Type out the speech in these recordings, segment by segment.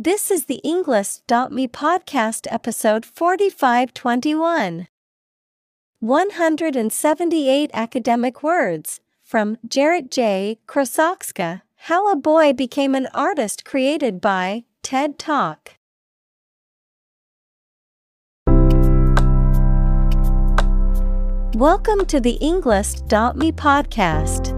This is the Englist.me podcast episode 4521. 178 academic words from Jarrett J. Krosoczka How a Boy Became an Artist created by TED Talk. Welcome to the Englist.me podcast.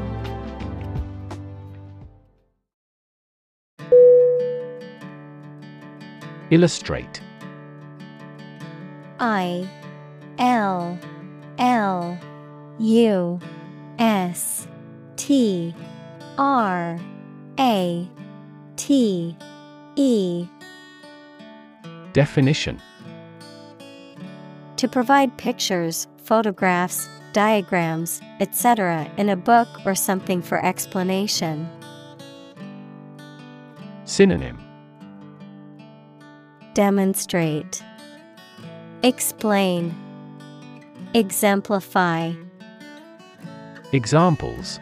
Illustrate I L L U S T R A T E Definition To provide pictures, photographs, diagrams, etc., in a book or something for explanation. Synonym Demonstrate, Explain, Exemplify. Examples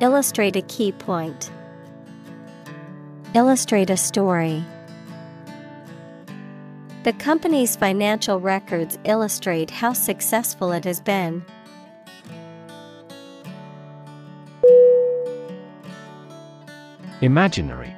Illustrate a key point. Illustrate a story. The company's financial records illustrate how successful it has been. Imaginary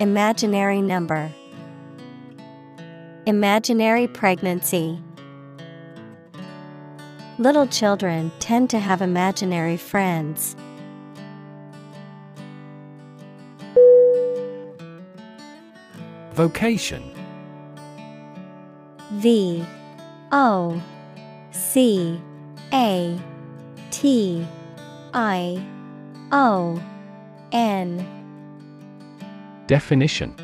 Imaginary number, Imaginary pregnancy. Little children tend to have imaginary friends. Vocation V O C A T I O N Definition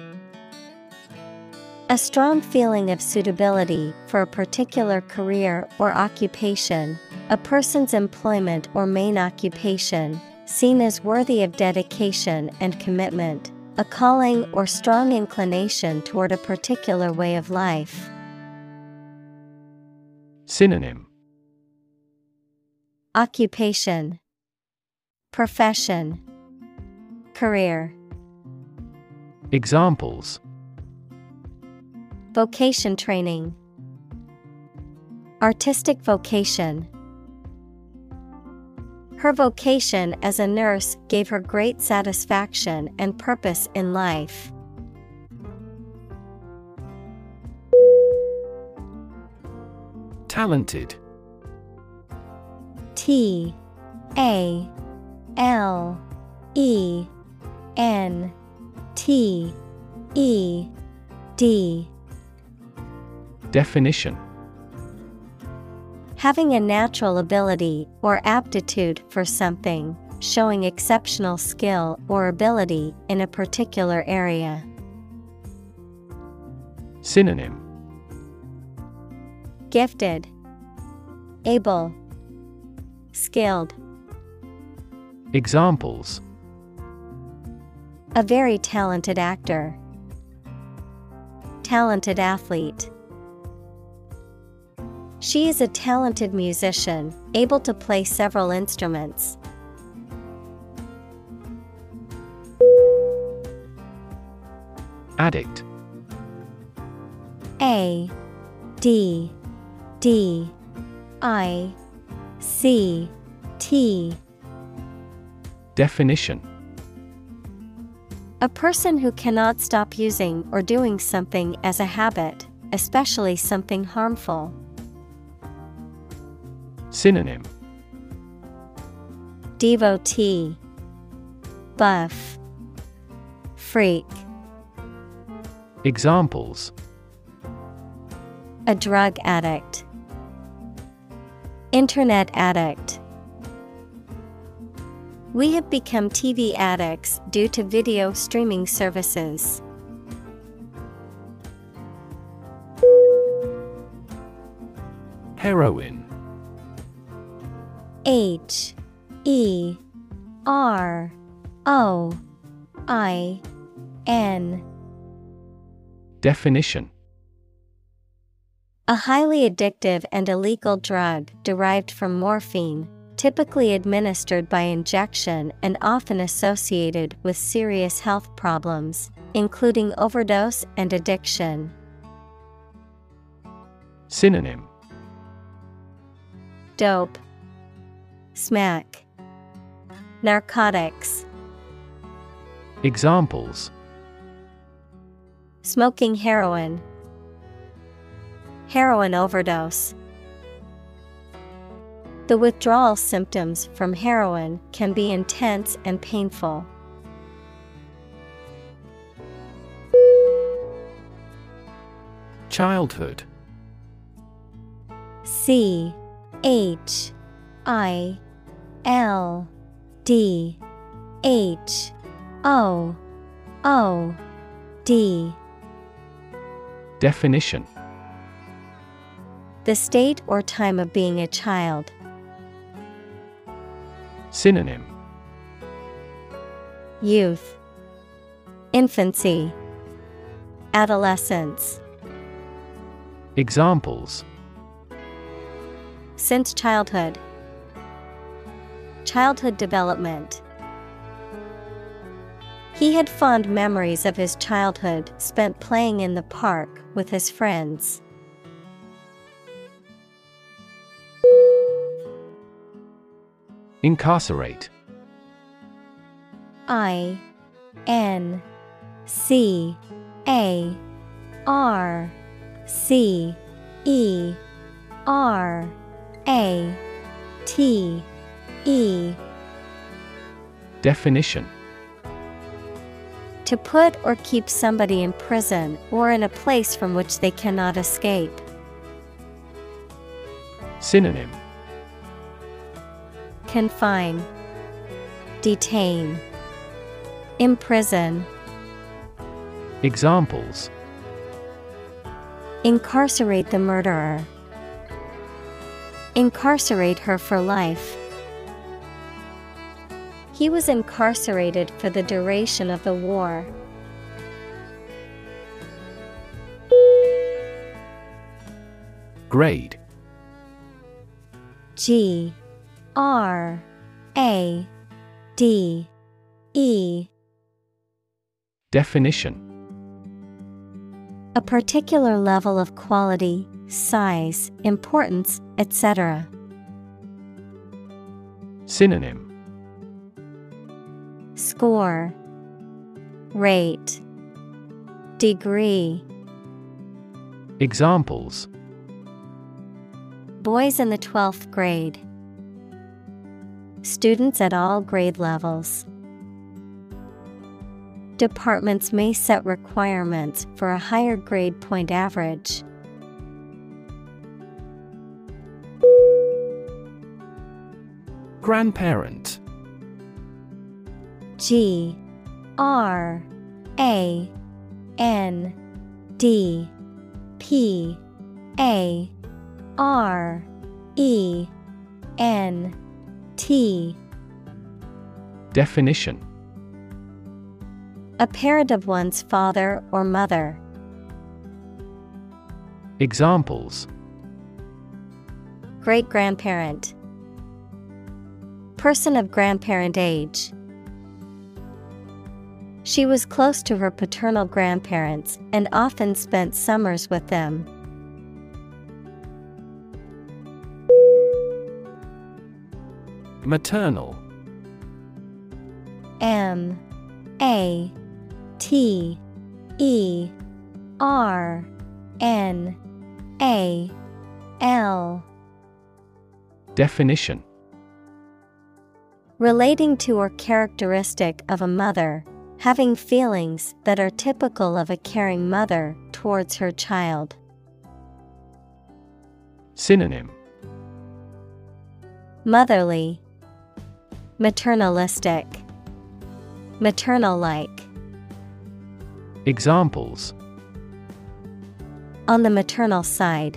A strong feeling of suitability for a particular career or occupation, a person's employment or main occupation, seen as worthy of dedication and commitment, a calling or strong inclination toward a particular way of life. Synonym Occupation, Profession, Career. Examples Vocation training, Artistic vocation. Her vocation as a nurse gave her great satisfaction and purpose in life. Talented T A L E N T E D. Definition. Having a natural ability or aptitude for something, showing exceptional skill or ability in a particular area. Synonym. Gifted, Able, Skilled. Examples A very talented actor. talented athlete. She is a talented musician, able to play several instruments. Addict. A D D I C T Definition A person who cannot stop using or doing something as a habit, especially something harmful. Synonym. Devotee. Buff. Freak. Examples. A drug addict. Internet addict We have become TV addicts due to video streaming services. Heroin. H E R O I N. Definition. A highly addictive and illegal drug derived from morphine, typically administered by injection and often associated with serious health problems, including overdose and addiction. Synonym. Dope, Smack, Narcotics, Examples. Smoking heroin, Heroin overdose. The withdrawal symptoms from heroin can be intense and painful. Childhood C H I L D H O O D Definition The state or time of being a child. Synonym Youth, Infancy, Adolescence. Examples Since childhood, Childhood development. He had fond memories of his childhood spent playing in the park with his friends. Incarcerate. I N C A R C E R A T E. Definition. To put or keep somebody in prison or in a place from which they cannot escape. Synonym Confine, Detain, Imprison, Examples Incarcerate the murderer. Incarcerate her for life. He was incarcerated for the duration of the war. Grade G R A D E. Definition. A particular level of quality, size, importance, etc. Synonym. Score. Rate. Degree. Examples. Boys in the 12th grade. Students at all grade levels. Departments may set requirements for a higher grade point average. Grandparent G R A N D P A R E N T Definition A parent of one's father or mother. Examples Great grandparent, Person of grandparent age. She was close to her paternal grandparents and often spent summers with them. Maternal. M A T E R N A L. Definition. Relating to or characteristic of a mother, having feelings that are typical of a caring mother towards her child. Synonym. Motherly, Maternalistic, Maternal like. Examples On the maternal side,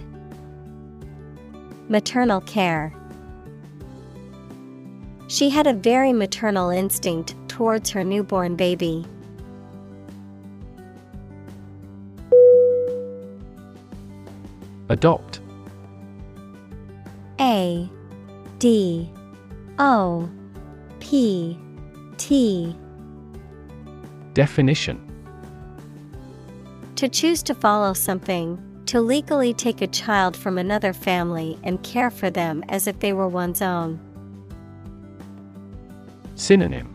Maternal care. She had a very maternal instinct towards her newborn baby. Adopt A D O P T. Definition. To choose to follow something, to legally take a child from another family and care for them as if they were one's own. Synonym.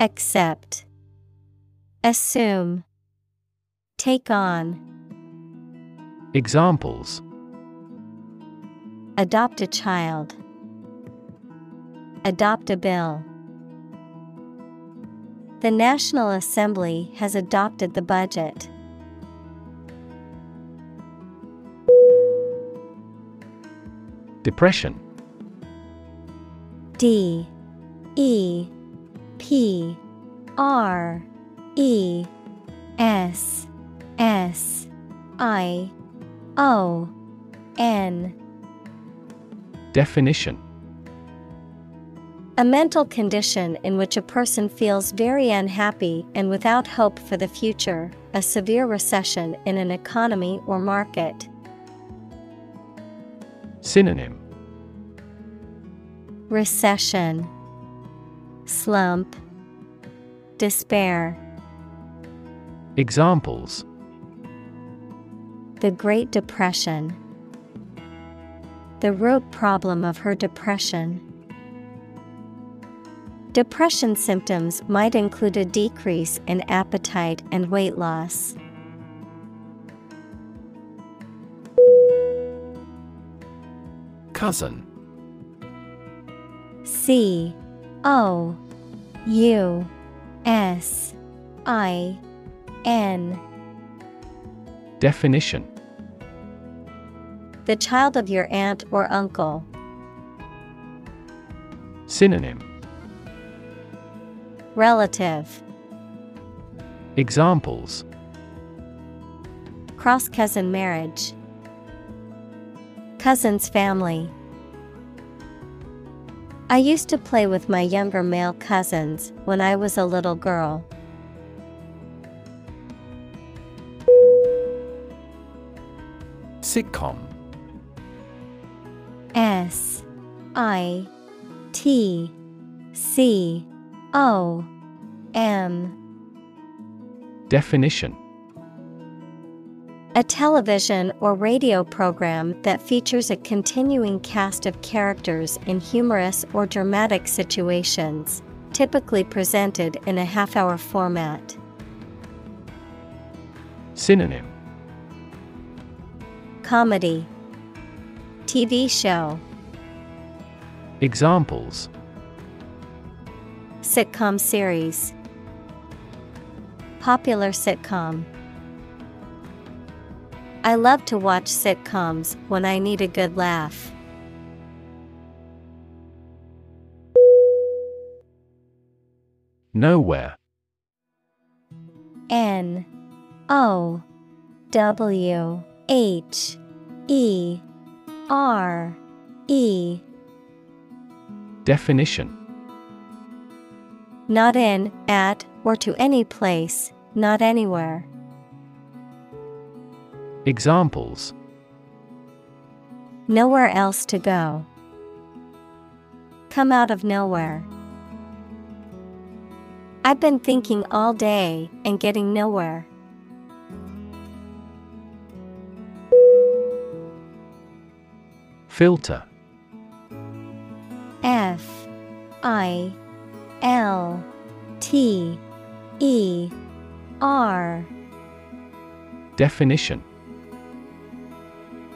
Accept, Assume, Take on, Examples. Adopt a child, Adopt a bill. The National Assembly has adopted the budget. Depression. D. E. P. R. E. S. S. I. O. N. Definition A mental condition in which a person feels very unhappy and without hope for the future, a severe recession in an economy or market. Synonym Recession, Slump, Despair. Examples The Great Depression. The root problem of her depression. Depression symptoms might include a decrease in appetite and weight loss. Cousin C O U S I N Definition The child of your aunt or uncle. Synonym Relative. Examples Cross cousin marriage. Cousin's family. I used to play with my younger male cousins when I was a little girl. Sitcom S I T C O M. Definition. A television or radio program that features a continuing cast of characters in humorous or dramatic situations, typically presented in a half hour format. Synonym. Comedy. TV show. Examples Sitcom series. Popular sitcom. I love to watch sitcoms when I need a good laugh. Nowhere. N O W H E R E. Definition Not in, at, or to any place, not anywhere. Examples Nowhere else to go. Come out of nowhere. I've been thinking all day and getting nowhere. Filter F I L T E R. Definition.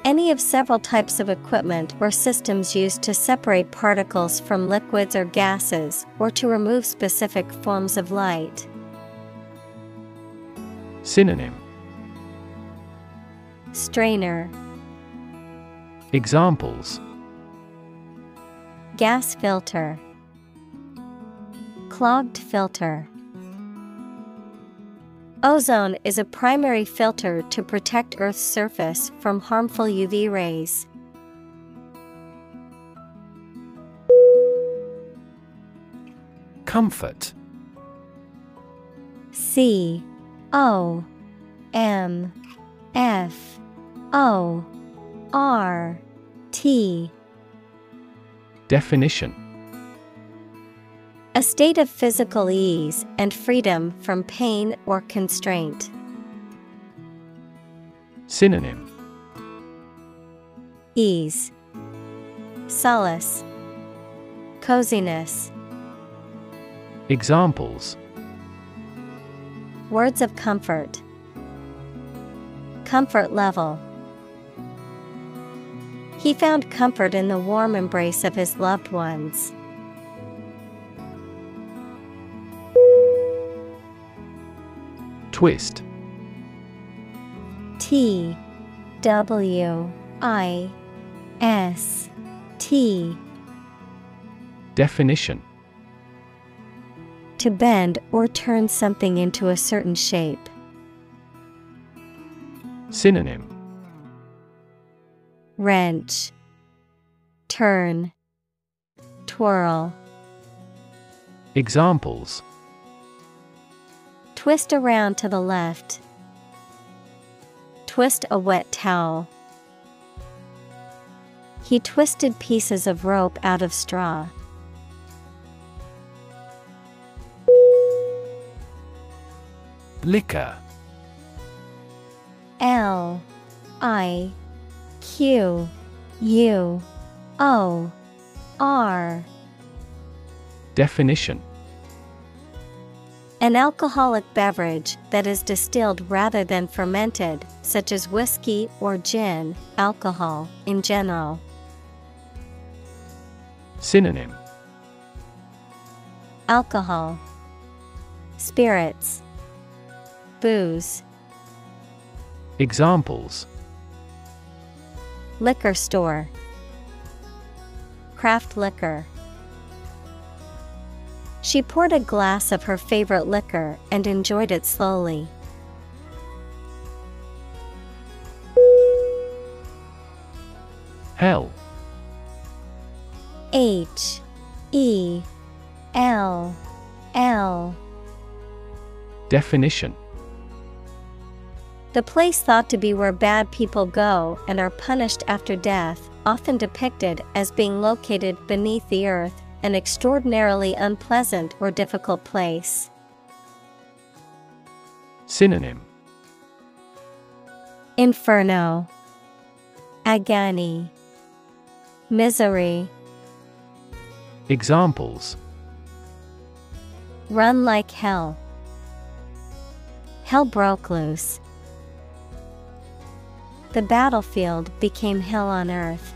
Any of several types of equipment or systems used to separate particles from liquids or gases or to remove specific forms of light. Synonym. Strainer. Examples. Gas filter Clogged filter. Ozone is a primary filter to protect Earth's surface from harmful UV rays. Comfort. C O M F O R T. Definition A state of physical ease and freedom from pain or constraint. Synonym Ease, Solace, Coziness. Examples Words of comfort. Comfort level. He found comfort in the warm embrace of his loved ones. Twist. T W I S T. Definition. To bend or turn something into a certain shape. Synonym. Wrench, Turn, Twirl. Examples Twist around to the left. Twist a wet towel. He twisted pieces of rope out of straw. Liquor L I Q U O R Definition An alcoholic beverage that is distilled rather than fermented, such as whiskey or gin, alcohol in general. Synonym. Alcohol, Spirits, Booze, Examples. Liquor store, Craft liquor. She poured a glass of her favorite liquor and enjoyed it slowly. Hell H. E. L. L. Definition. The place thought to be where bad people go and are punished after death, often depicted as being located beneath the earth, an extraordinarily unpleasant or difficult place. Synonym Inferno, Agony, Misery, Examples Run like hell. Hell broke loose. The battlefield became hell on earth.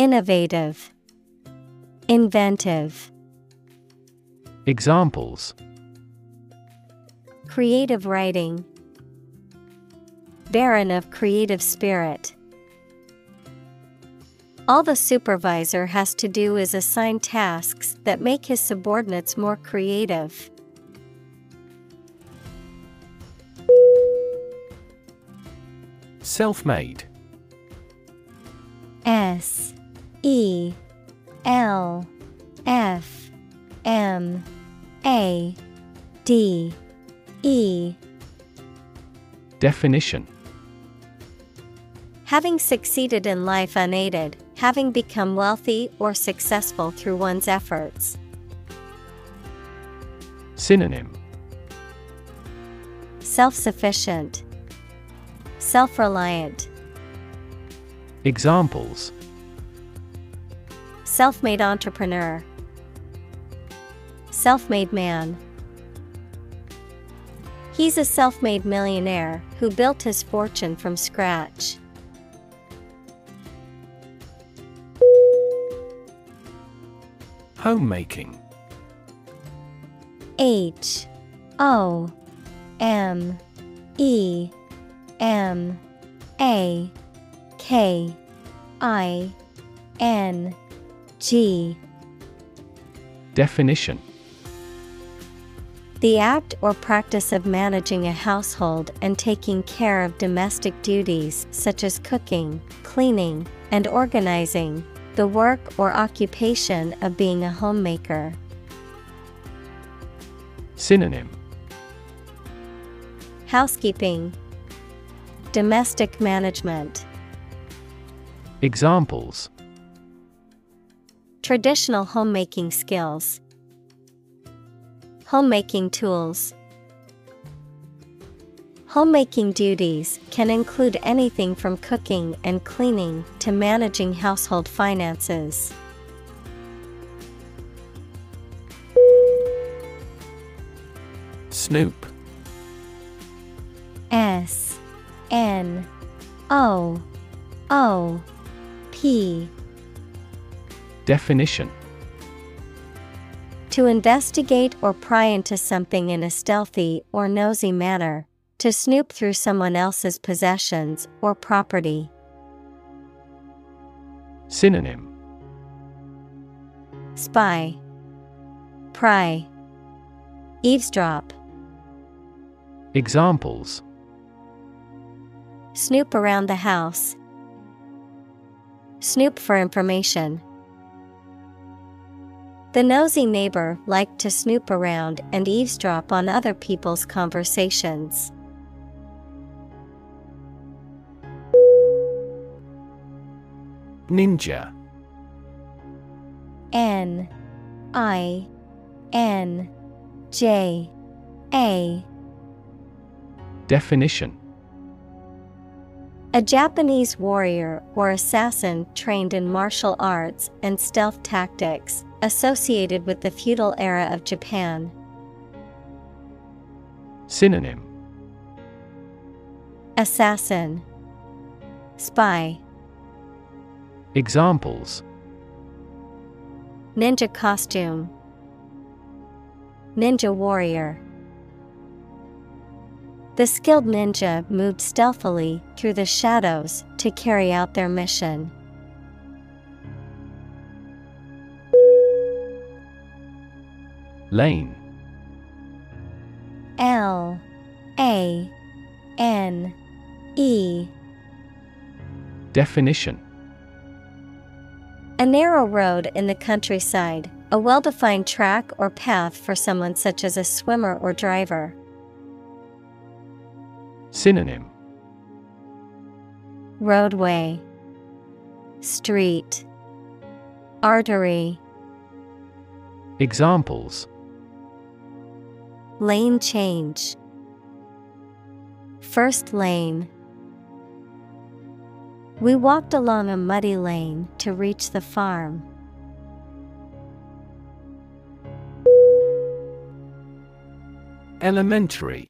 Innovative, Inventive. Examples Creative writing, barren of creative spirit. All the supervisor has to do is assign tasks that make his subordinates more creative. Self made. S E L F M A D E. Definition. Having succeeded in life unaided, having become wealthy or successful through one's efforts. Synonym. Self sufficient, Self reliant, Examples Self made entrepreneur, Self made man. He's a self made millionaire who built his fortune from scratch. Homemaking H O M E M A K I N G. Definition. The act or practice of managing a household and taking care of domestic duties such as cooking, cleaning, and organizing, the work or occupation of being a homemaker. Synonym. Housekeeping, Domestic management, Examples Traditional homemaking skills, Homemaking tools. Homemaking duties can include anything from cooking and cleaning to managing household finances. Snoop S N O O P Definition To investigate or pry into something in a stealthy or nosy manner, to snoop through someone else's possessions or property. Synonym Spy, Pry, Eavesdrop, Examples Snoop around the house. Snoop for information. The nosy neighbor liked to snoop around and eavesdrop on other people's conversations. Ninja. N. I. N. J. A. Definition. A Japanese warrior or assassin trained in martial arts and stealth tactics, associated with the feudal era of Japan. Synonym Assassin, Spy, Examples Ninja costume, Ninja warrior. The skilled ninja moved stealthily through the shadows to carry out their mission. Lane. L A N E. Definition. A narrow road in the countryside, a well defined track or path for someone such as a swimmer or driver. Synonym. Roadway, Street, Artery, Examples Lane change. First lane. We walked along a muddy lane to reach the farm. Elementary.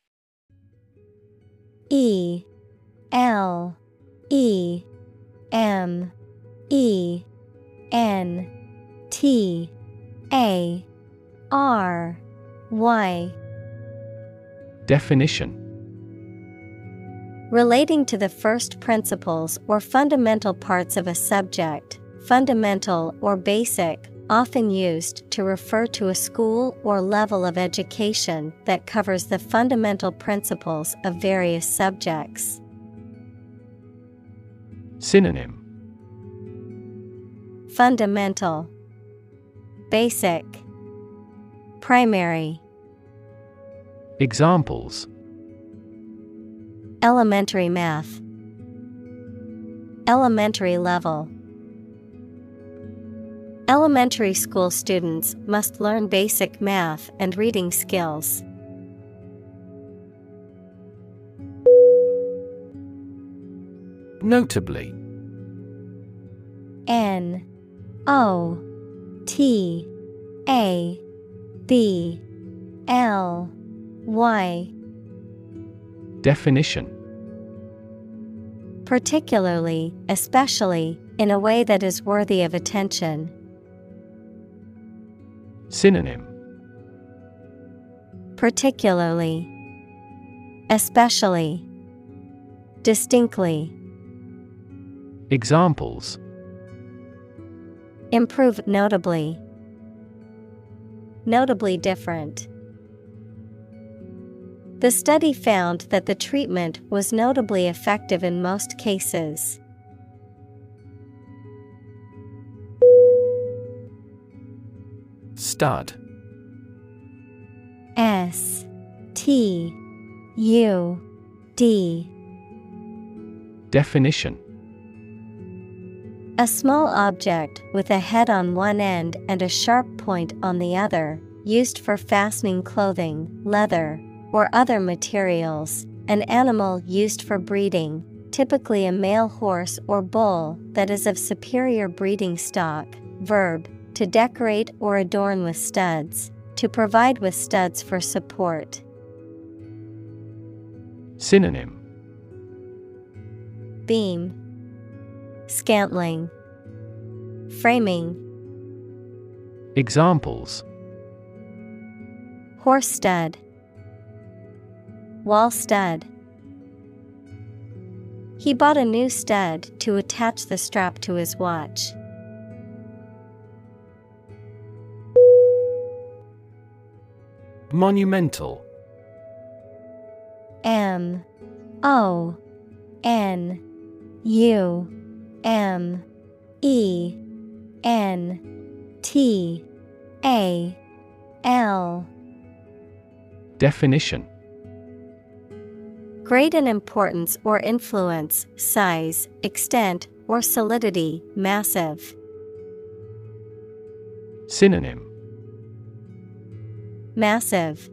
E. L. E. M. E. N. T. A. R. Y Definition. Relating to the first principles or fundamental parts of a subject, fundamental or basic, often used to refer to a school or level of education that covers the fundamental principles of various subjects. Synonym. Fundamental. Basic. Primary Examples. Elementary math. Elementary level. Elementary school students must learn basic math and reading skills. Notably. N O T A B L Y Definition Particularly, especially, in a way that is worthy of attention. Synonym Particularly, especially, distinctly. Examples Improve notably. Notably different. The study found that the treatment was notably effective in most cases. Stud. S T U D. Definition. A small object with a head on one end and a sharp point on the other, used for fastening clothing, leather, or other materials. An animal used for breeding, typically a male horse or bull that is of superior breeding stock. Verb to decorate or adorn with studs, to provide with studs for support. Synonym Beam, Scantling, Framing, Examples Horse stud, Wall stud. He bought a new stud to attach the strap to his watch. Monumental. M. O. N. U. M. E. N. T. A. L. Definition Great in importance or influence, size, extent, or solidity, massive. Synonym Massive,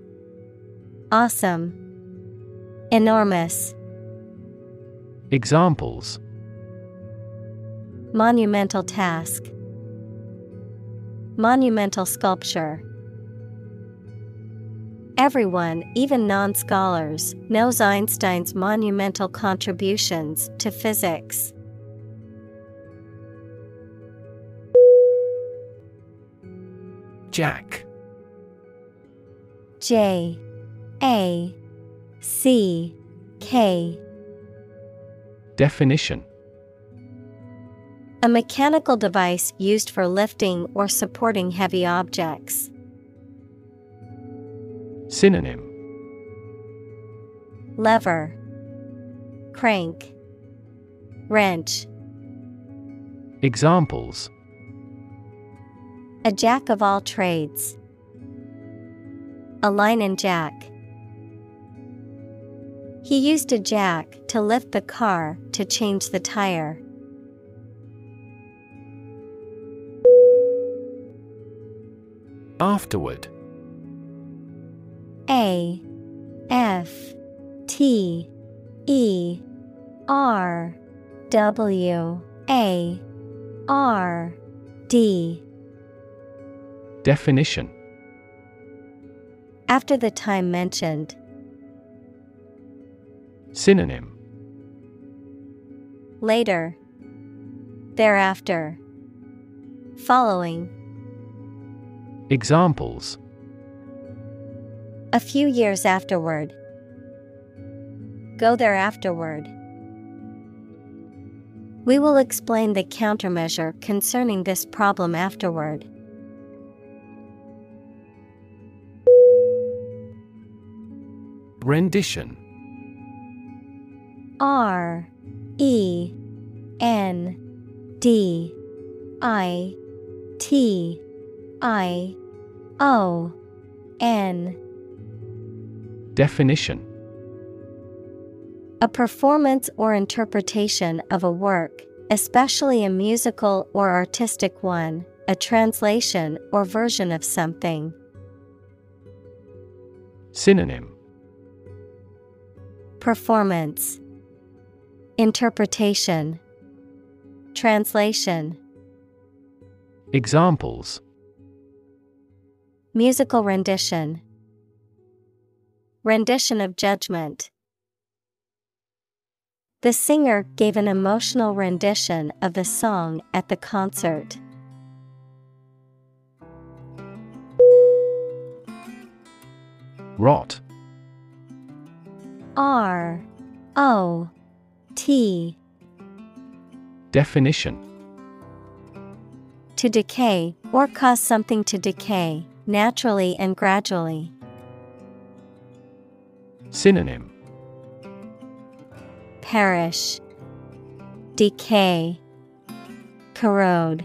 Awesome, Enormous. Examples Monumental task, Monumental sculpture. Everyone, even non scholars, knows Einstein's monumental contributions to physics. Jack. J. A. C. K. Definition. A mechanical device used for lifting or supporting heavy objects. Synonym Lever, Crank, Wrench. Examples A jack of all trades. A line and jack. He used a jack to lift the car to change the tire. Afterward A F T E R W A R D Definition After the time mentioned. Synonym Later. Thereafter. Following. Examples A few years afterward. Go there afterward. We will explain the countermeasure concerning this problem afterward. Rendition R E N D I T I O N Definition. A performance or interpretation of a work, especially a musical or artistic one, a translation or version of something. Synonym. Performance. Interpretation. Translation. Examples. Musical rendition Rendition of judgment. The singer gave an emotional rendition of the song at the concert. Rot R O T Definition To decay, or cause something to decay, naturally and gradually. Synonym Perish, Decay, Corrode.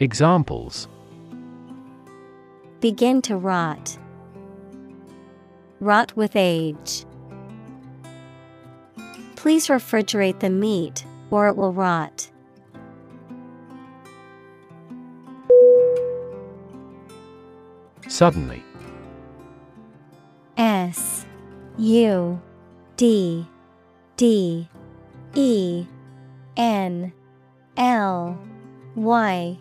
Examples Begin to rot. Rot with age. Please refrigerate the meat or it will rot. Suddenly S U D D E N L Y.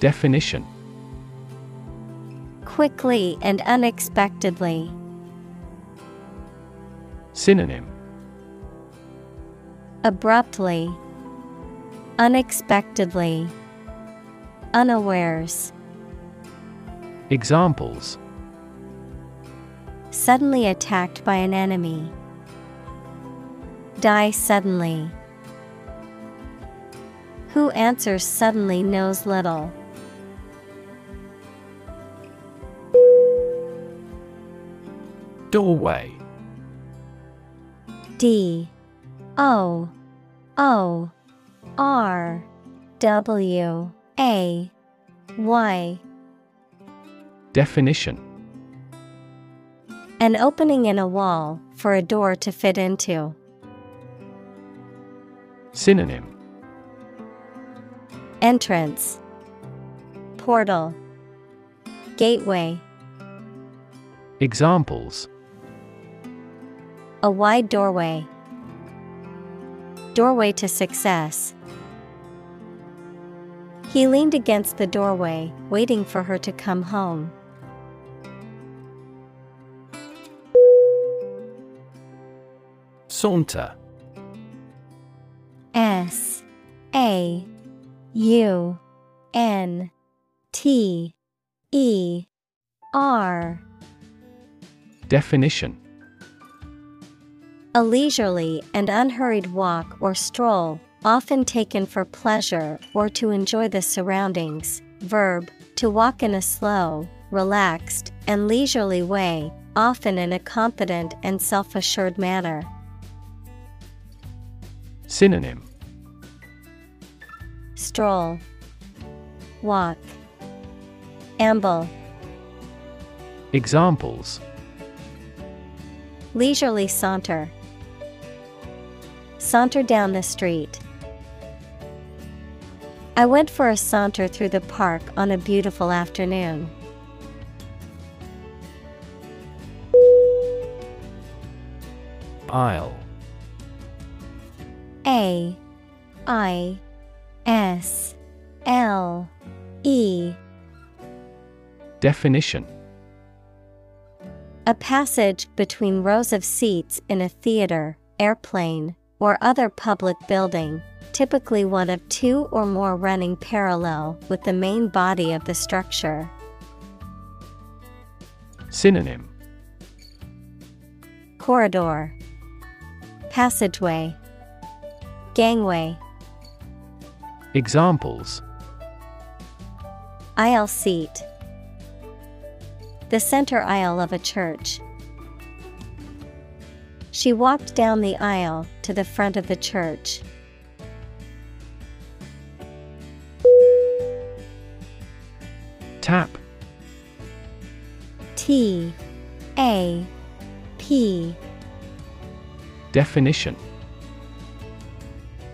Definition. Quickly and unexpectedly. Synonym. Abruptly, Unexpectedly, Unawares. Examples Suddenly attacked by an enemy. Die suddenly. Who answers suddenly knows little. Doorway. D. O. O. R. W. A. Y. Definition An opening in a wall for a door to fit into. Synonym Entrance Portal Gateway Examples A wide doorway. Doorway to success. He leaned against the doorway, waiting for her to come home. Saunter S A U N T E R Definition A leisurely and unhurried walk or stroll, often taken for pleasure or to enjoy the surroundings. Verb, to walk in a slow, relaxed, and leisurely way, often in a confident and self assured manner. Synonym Stroll, Walk, Amble. Examples Leisurely saunter. Saunter down the street. I went for a saunter through the park on a beautiful afternoon. Aisle A I S L E. Definition. A passage between rows of seats in a theater, airplane, or other public building, typically one of two or more running parallel with the main body of the structure. Synonym. Corridor, passageway, gangway. Examples Aisle seat. The center aisle of a church. She walked down the aisle to the front of the church. Tap T A P Definition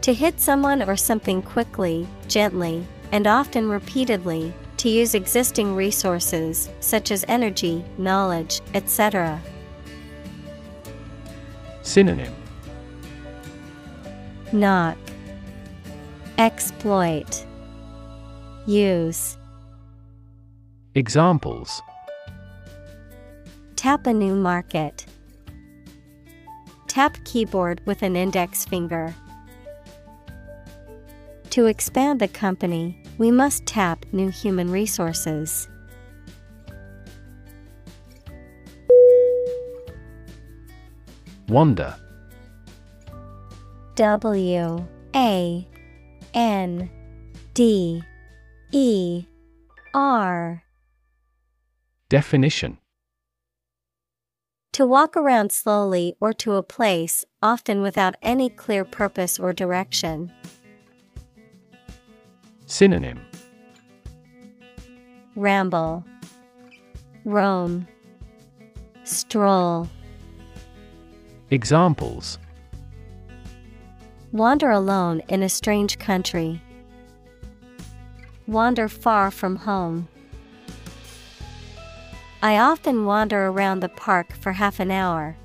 To hit someone or something quickly, gently, and often repeatedly, to use existing resources such as energy, knowledge, etc. Synonym Knock Exploit Use Examples Tap a new market. Tap keyboard with an index finger. To expand the company, we must tap new human resources. Wonder W A N D E R Definition To walk around slowly or to a place, often without any clear purpose or direction. Synonym Ramble, roam, stroll. Examples Wander alone in a strange country. Wander far from home. I often wander around the park for half an hour.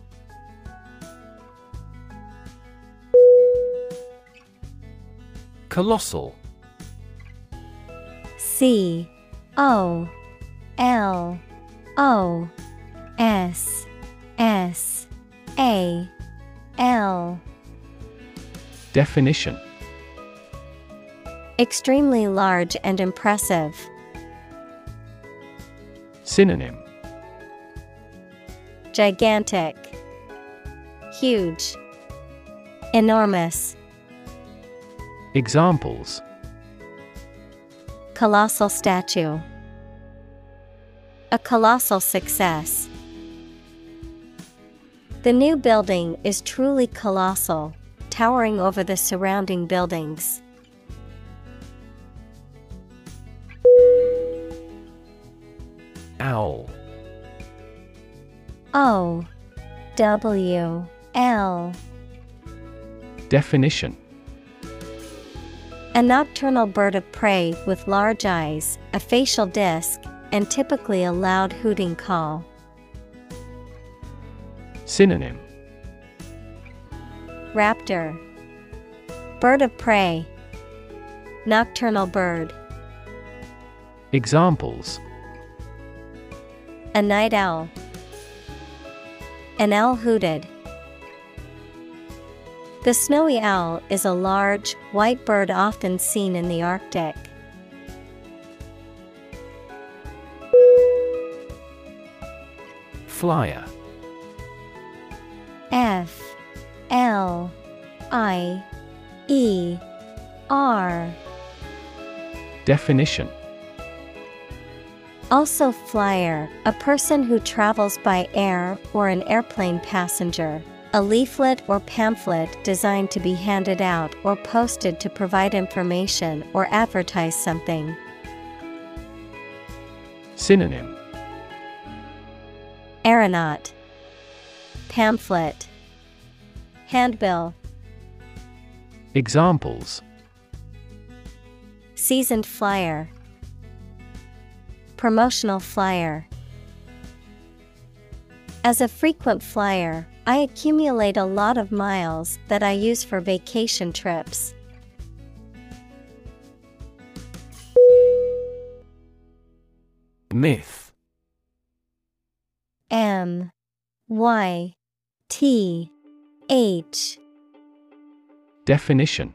Colossal C O L O S S A L. Definition. Extremely large and impressive. Synonym. Gigantic, Huge, Enormous. Examples Colossal statue. A colossal success. The new building is truly colossal, towering over the surrounding buildings. Owl O W L Definition A nocturnal bird of prey with large eyes, a facial disc, and typically a loud hooting call. Synonym. Raptor. Bird of prey. Nocturnal bird. Examples. A night owl. An owl hooted The snowy owl is a large, white bird often seen in the Arctic. Flier. F. L. I. E. R. Definition. Also flyer, a person who travels by air or an airplane passenger. A leaflet or pamphlet designed to be handed out or posted to provide information or advertise something. Synonym. Aeronaut. Pamphlet. Handbill. Examples. Seasoned flyer. Promotional flyer. As a frequent flyer, I accumulate a lot of miles that I use for vacation trips. Myth. M. Y. T. H. Definition.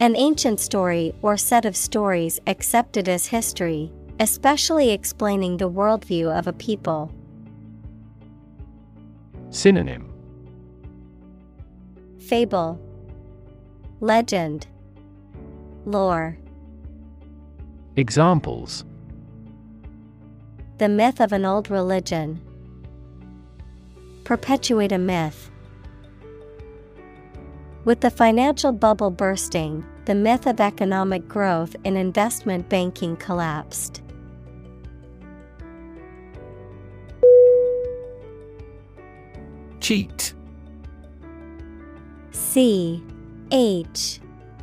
An ancient story or set of stories accepted as history, especially explaining the worldview of a people. Synonym Fable, Legend, Lore. Examples The myth of an old religion. Perpetuate a myth. With the financial bubble bursting, the myth of economic growth in investment banking collapsed. Cheat. C H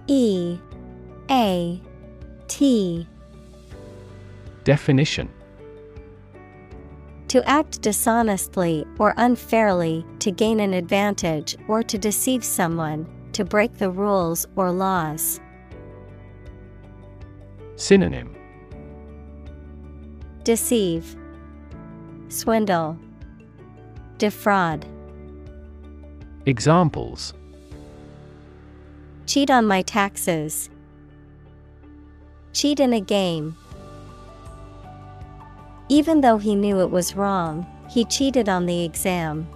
E A T. Definition. To act dishonestly or unfairly to gain an advantage or to deceive someone, to break the rules or laws. Synonym. Deceive, Swindle, Defraud. Examples Cheat on my taxes. Cheat in a game. Even though he knew it was wrong, he cheated on the exam.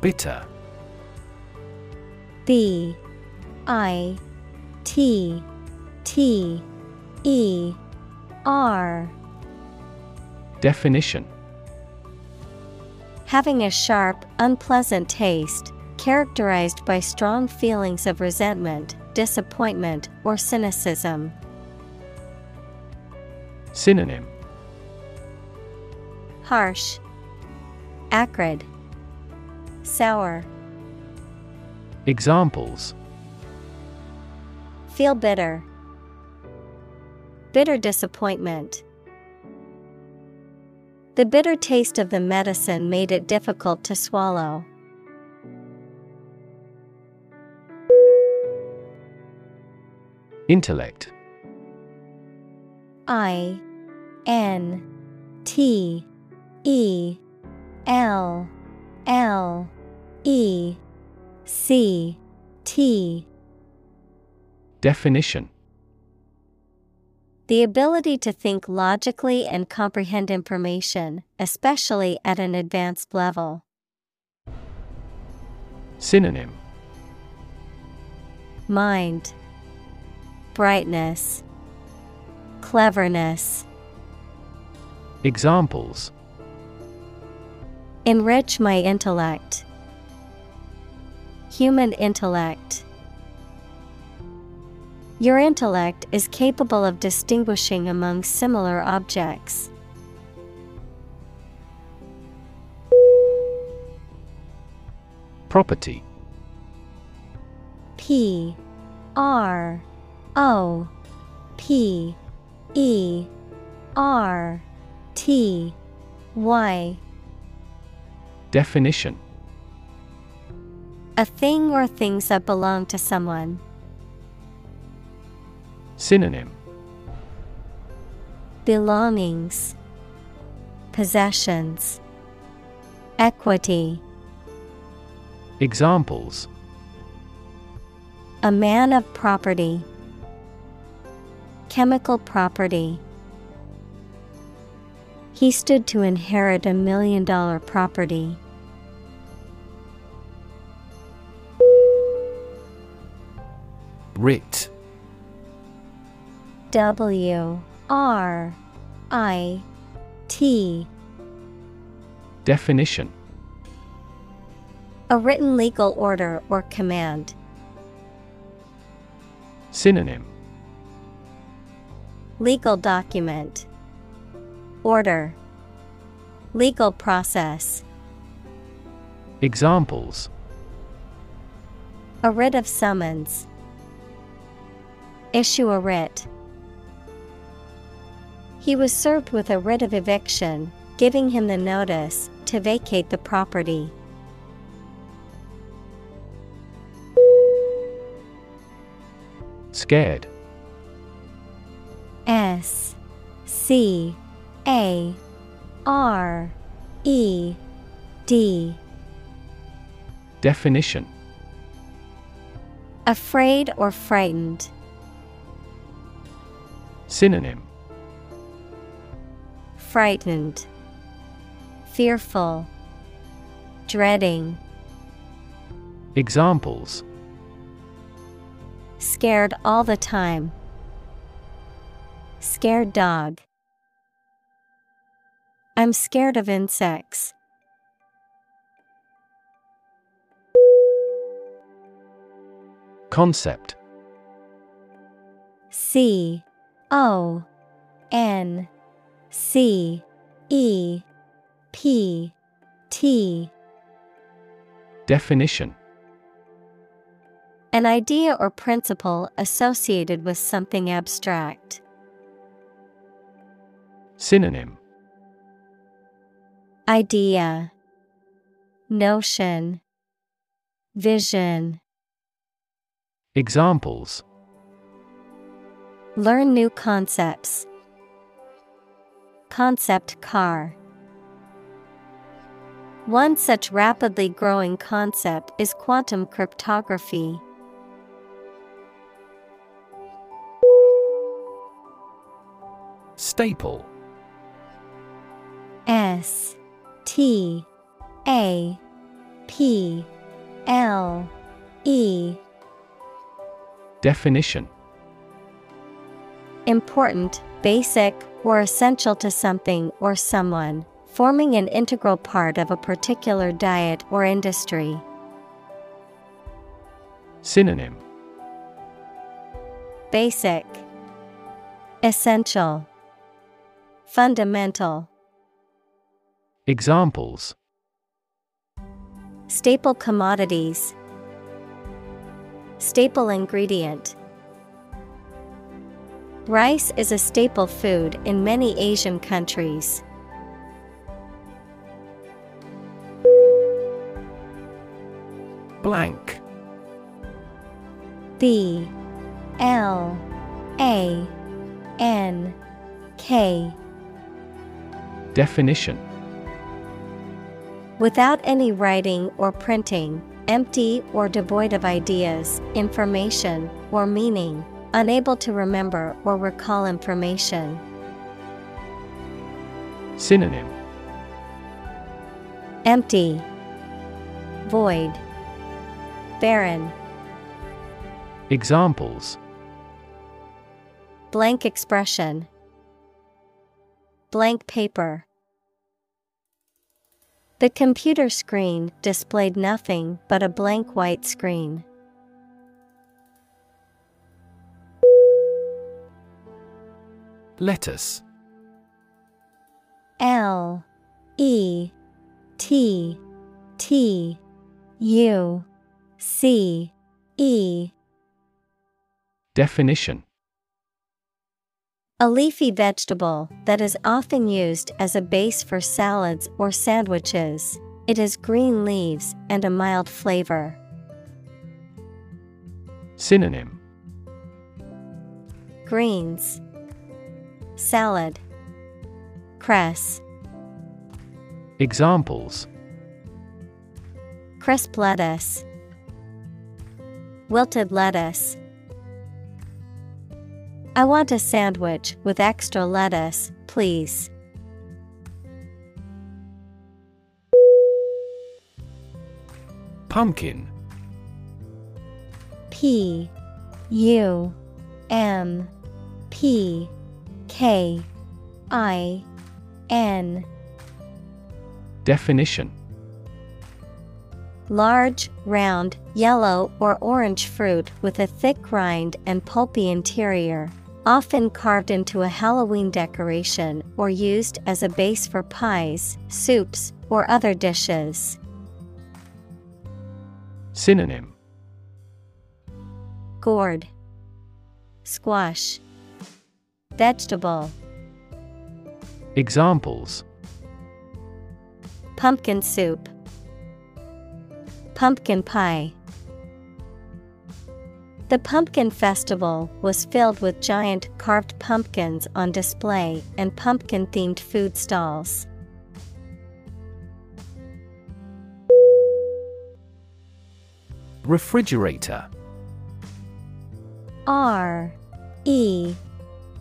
Bitter B I T T E R Definition Having a sharp, unpleasant taste, characterized by strong feelings of resentment, disappointment, or cynicism. Synonym Harsh, Acrid, Sour. Examples Feel bitter. Bitter disappointment. The bitter taste of the medicine made it difficult to swallow. Intellect. I N T E L L E C T. Definition The ability to think logically and comprehend information, especially at an advanced level. Synonym Mind, Brightness, Cleverness. Examples Enrich my intellect. Human intellect. Your intellect is capable of distinguishing among similar objects. Property. P. R. O. P. E. R. T. Y. Definition. A thing or things that belong to someone. Synonym Belongings, Possessions, Equity. Examples A man of property. Chemical property. He stood to inherit a million dollar property. Writ W R I T. Definition A written legal order or command. Synonym Legal document. Order. Legal process. Examples A writ of summons. Issue a writ. He was served with a writ of eviction, giving him the notice to vacate the property. Scared S C A R E D. Definition Afraid or frightened. Synonym Frightened, Fearful, Dreading. Examples Scared all the time. Scared dog. I'm scared of insects. Concept C O N C E P T. Definition. An idea or principle associated with something abstract. Synonym. Idea. Notion. Vision. Examples. Learn new concepts. Concept car. One such rapidly growing concept is quantum cryptography. Staple S T A P L E Definition Important, basic, or essential to something or someone, forming an integral part of a particular diet or industry. Synonym Basic, Essential, Fundamental. Examples Staple commodities, Staple ingredient. Rice is a staple food in many Asian countries. Blank. B L A N K. Definition. Without any writing or printing, empty or devoid of ideas, information, or meaning, unable to remember or recall information. Synonym Empty, Void, Barren, Examples Blank expression, Blank paper. The computer screen displayed nothing but a blank white screen. Lettuce. L E T T U C E. Definition. A leafy vegetable that is often used as a base for salads or sandwiches. It has green leaves and a mild flavor. Synonym. Greens Salad. Cress. Examples. Crisp lettuce. Wilted lettuce. I want a sandwich with extra lettuce, please. Pumpkin. P U M P K I N. Definition. Large, round, yellow or orange fruit with a thick rind and pulpy interior, often carved into a Halloween decoration or used as a base for pies, soups, or other dishes. Synonym. Gourd, Squash, Vegetable, Examples Pumpkin soup, Pumpkin pie. The pumpkin festival was filled with giant carved pumpkins on display and pumpkin themed food stalls. Refrigerator R E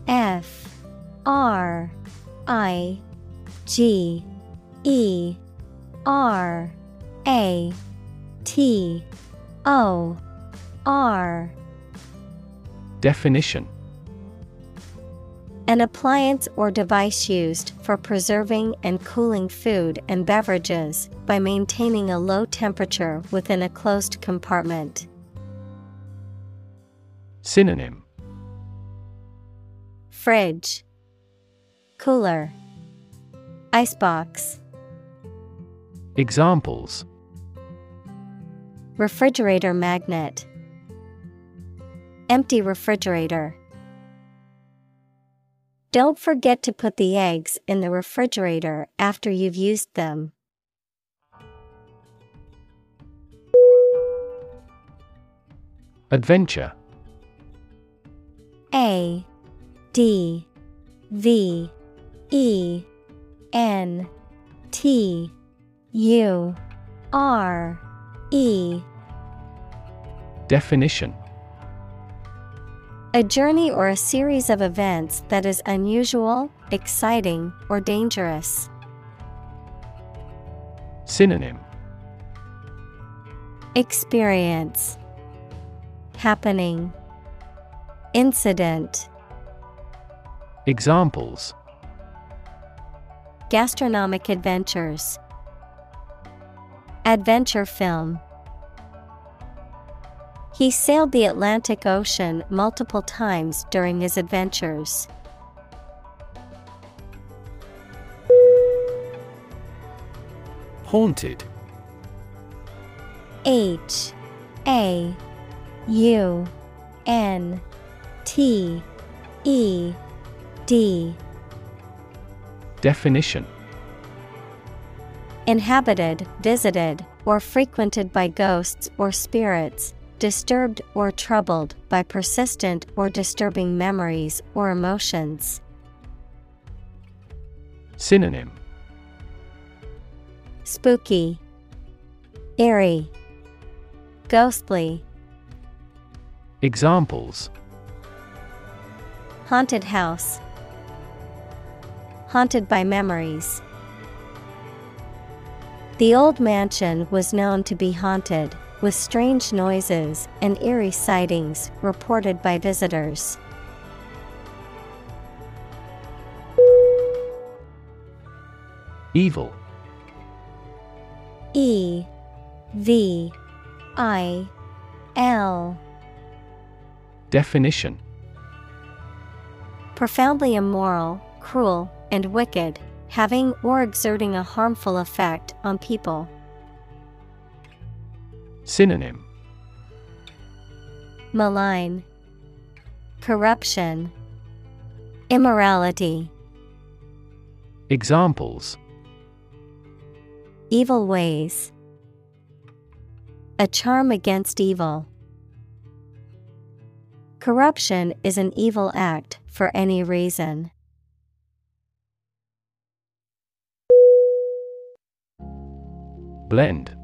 F R I G E R A T O R. Definition. An appliance or device used for preserving and cooling food and beverages by maintaining a low temperature within a closed compartment. Synonym Fridge. Cooler. Icebox. Examples. Refrigerator magnet. Empty refrigerator. Don't forget to put the eggs in the refrigerator after you've used them. Adventure. A D V E N T U R E. Definition. A journey or a series of events that is unusual, exciting, or dangerous. Synonym. Experience. Happening. Incident Examples. Gastronomic adventures. Adventure film. He sailed the Atlantic Ocean multiple times during his adventures. Haunted. H A U N T E D. Definition. Inhabited, visited, or frequented by ghosts or spirits, disturbed or troubled by persistent or disturbing memories or emotions. Synonym. Spooky, Eerie, Ghostly, Examples. Haunted house, Haunted by memories. The old mansion was known to be haunted, with strange noises and eerie sightings reported by visitors. Evil E V I L Definition Profoundly immoral, cruel, and wicked, having or exerting a harmful effect on people. Synonym Malign, Corruption, Immorality, Examples Evil ways, A charm against evil. Corruption is an evil act for any reason. Blend.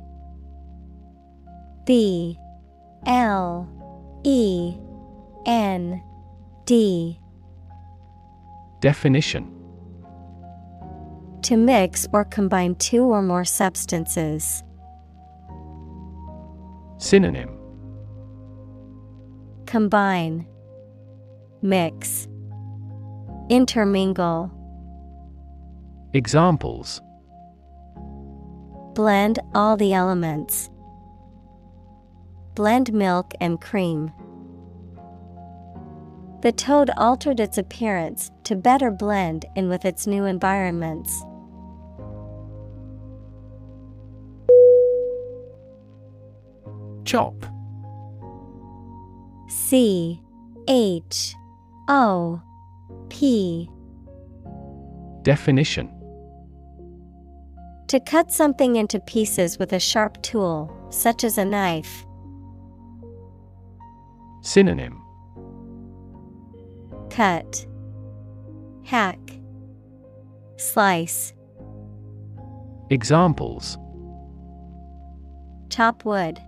B L E N D. Definition. To mix or combine two or more substances. Synonym. Combine, Mix, Intermingle. Examples Blend all the elements. Blend milk and cream. The toad altered its appearance to better blend in with its new environments. Chop C H O P Definition To cut something into pieces with a sharp tool, such as a knife. Synonym Cut, Hack, Slice, Examples Chop wood.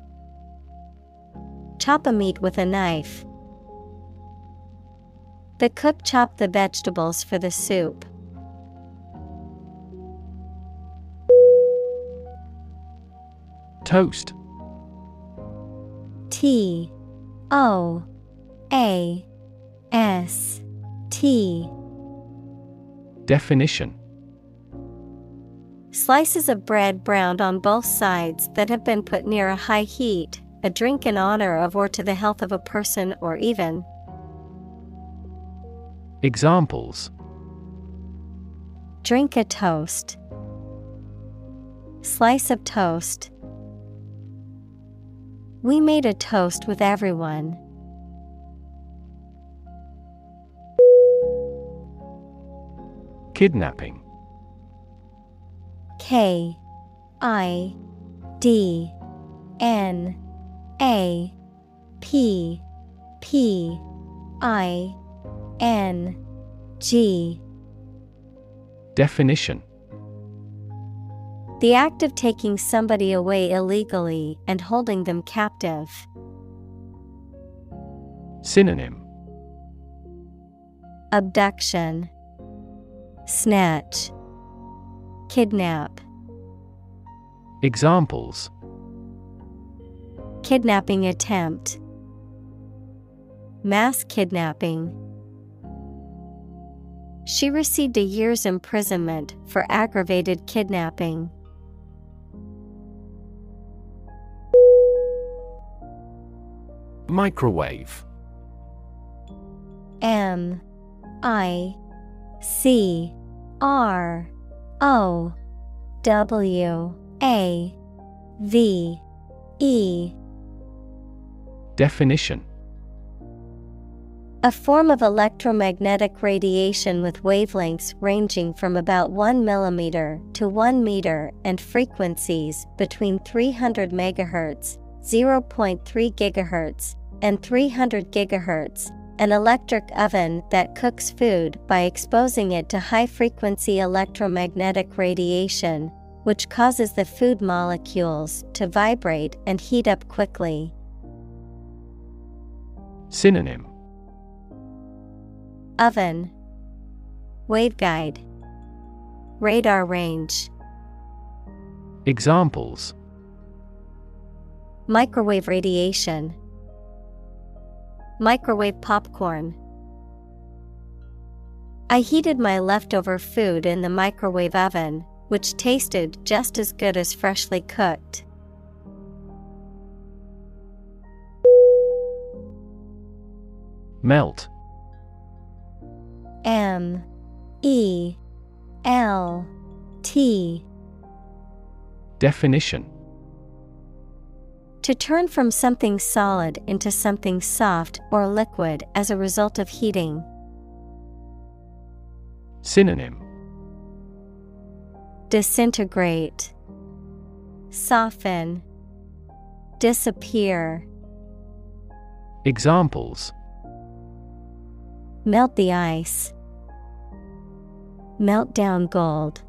Chop a meat with a knife. The cook chopped the vegetables for the soup. Toast. T O A S T Definition Slices of bread browned on both sides that have been put near a high heat, a drink in honor of or to the health of a person or even. Examples Drink a toast. Slice of toast. We made a toast with everyone. Kidnapping. K I D N A P P I N G Definition The act of taking somebody away illegally and holding them captive. Synonym Abduction, Snatch, Kidnap. Examples Kidnapping attempt, Mass kidnapping. She received a year's imprisonment for aggravated kidnapping. Microwave. M I C R O W A V E Definition A form of electromagnetic radiation with wavelengths ranging from about 1 mm to 1 meter and frequencies between 300 MHz, 0.3 GHz, and 300 GHz. An electric oven that cooks food by exposing it to high frequency electromagnetic radiation, which causes the food molecules to vibrate and heat up quickly. Synonym. Oven. Waveguide. Radarange. Examples. Microwave radiation Microwave popcorn. I heated my leftover food in the microwave oven, which tasted just as good as freshly cooked. Melt. M. E. L. T. Definition To turn from something solid into something soft or liquid as a result of heating. Synonym Disintegrate, Soften, Disappear. Examples Melt the ice. Melt down gold.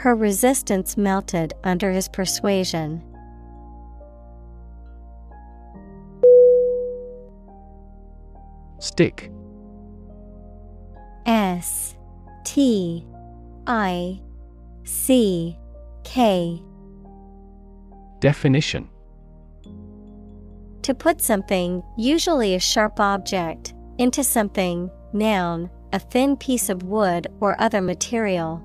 Her resistance melted under his persuasion. Stick. S T I C K Definition To put something, usually a sharp object, into something, noun, a thin piece of wood or other material.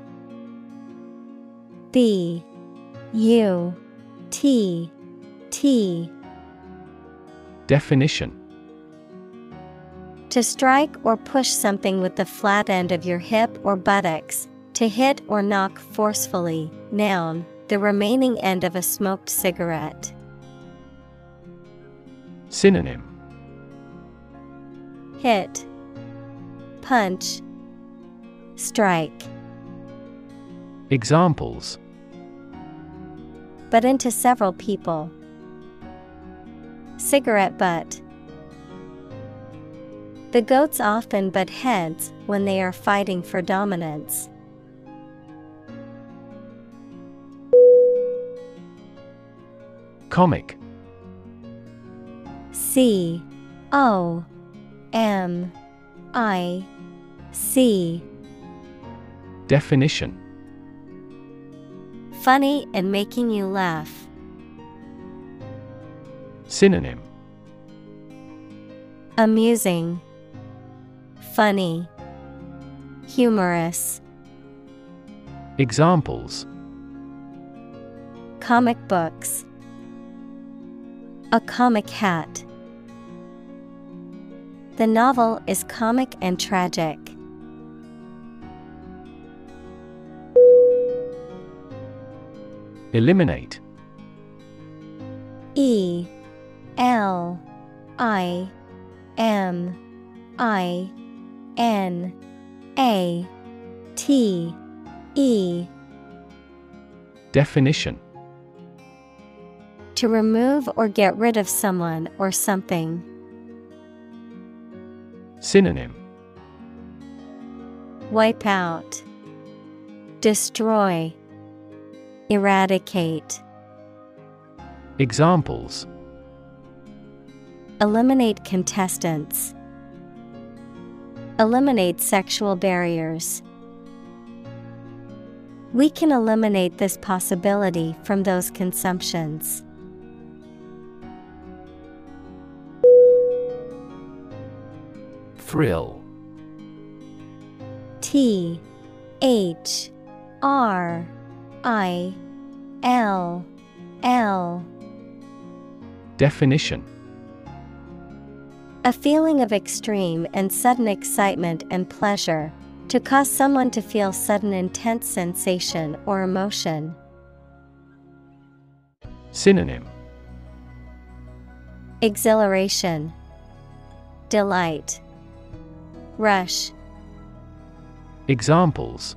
B U T T Definition To strike or push something with the flat end of your hip or buttocks, to hit or knock forcefully. Noun, the remaining end of a smoked cigarette. Synonym Hit, Punch, Strike. Examples but into several people. Cigarette butt. The goats often butt heads when they are fighting for dominance. Comic C O M I C Definition Funny and making you laugh. Synonym Amusing, Funny, Humorous. Examples Comic books. A comic hat. The novel is comic and tragic. Eliminate E L I M I N A T E Definition To remove or get rid of someone or something. Synonym Wipe out. Destroy. Eradicate. Examples Eliminate contestants. Eliminate sexual barriers. We can eliminate this possibility from those consumptions. Thrill T H R I L L. Definition. A feeling of extreme and sudden excitement and pleasure, to cause someone to feel sudden intense sensation or emotion. Synonym. Exhilaration, Delight, Rush. Examples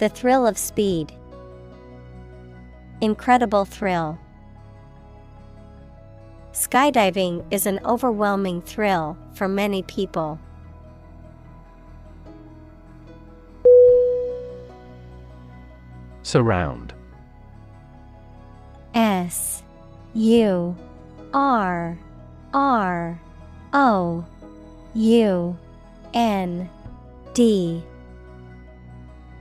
The thrill of speed. Incredible thrill. Skydiving is an overwhelming thrill for many people. Surround S U R R O U N D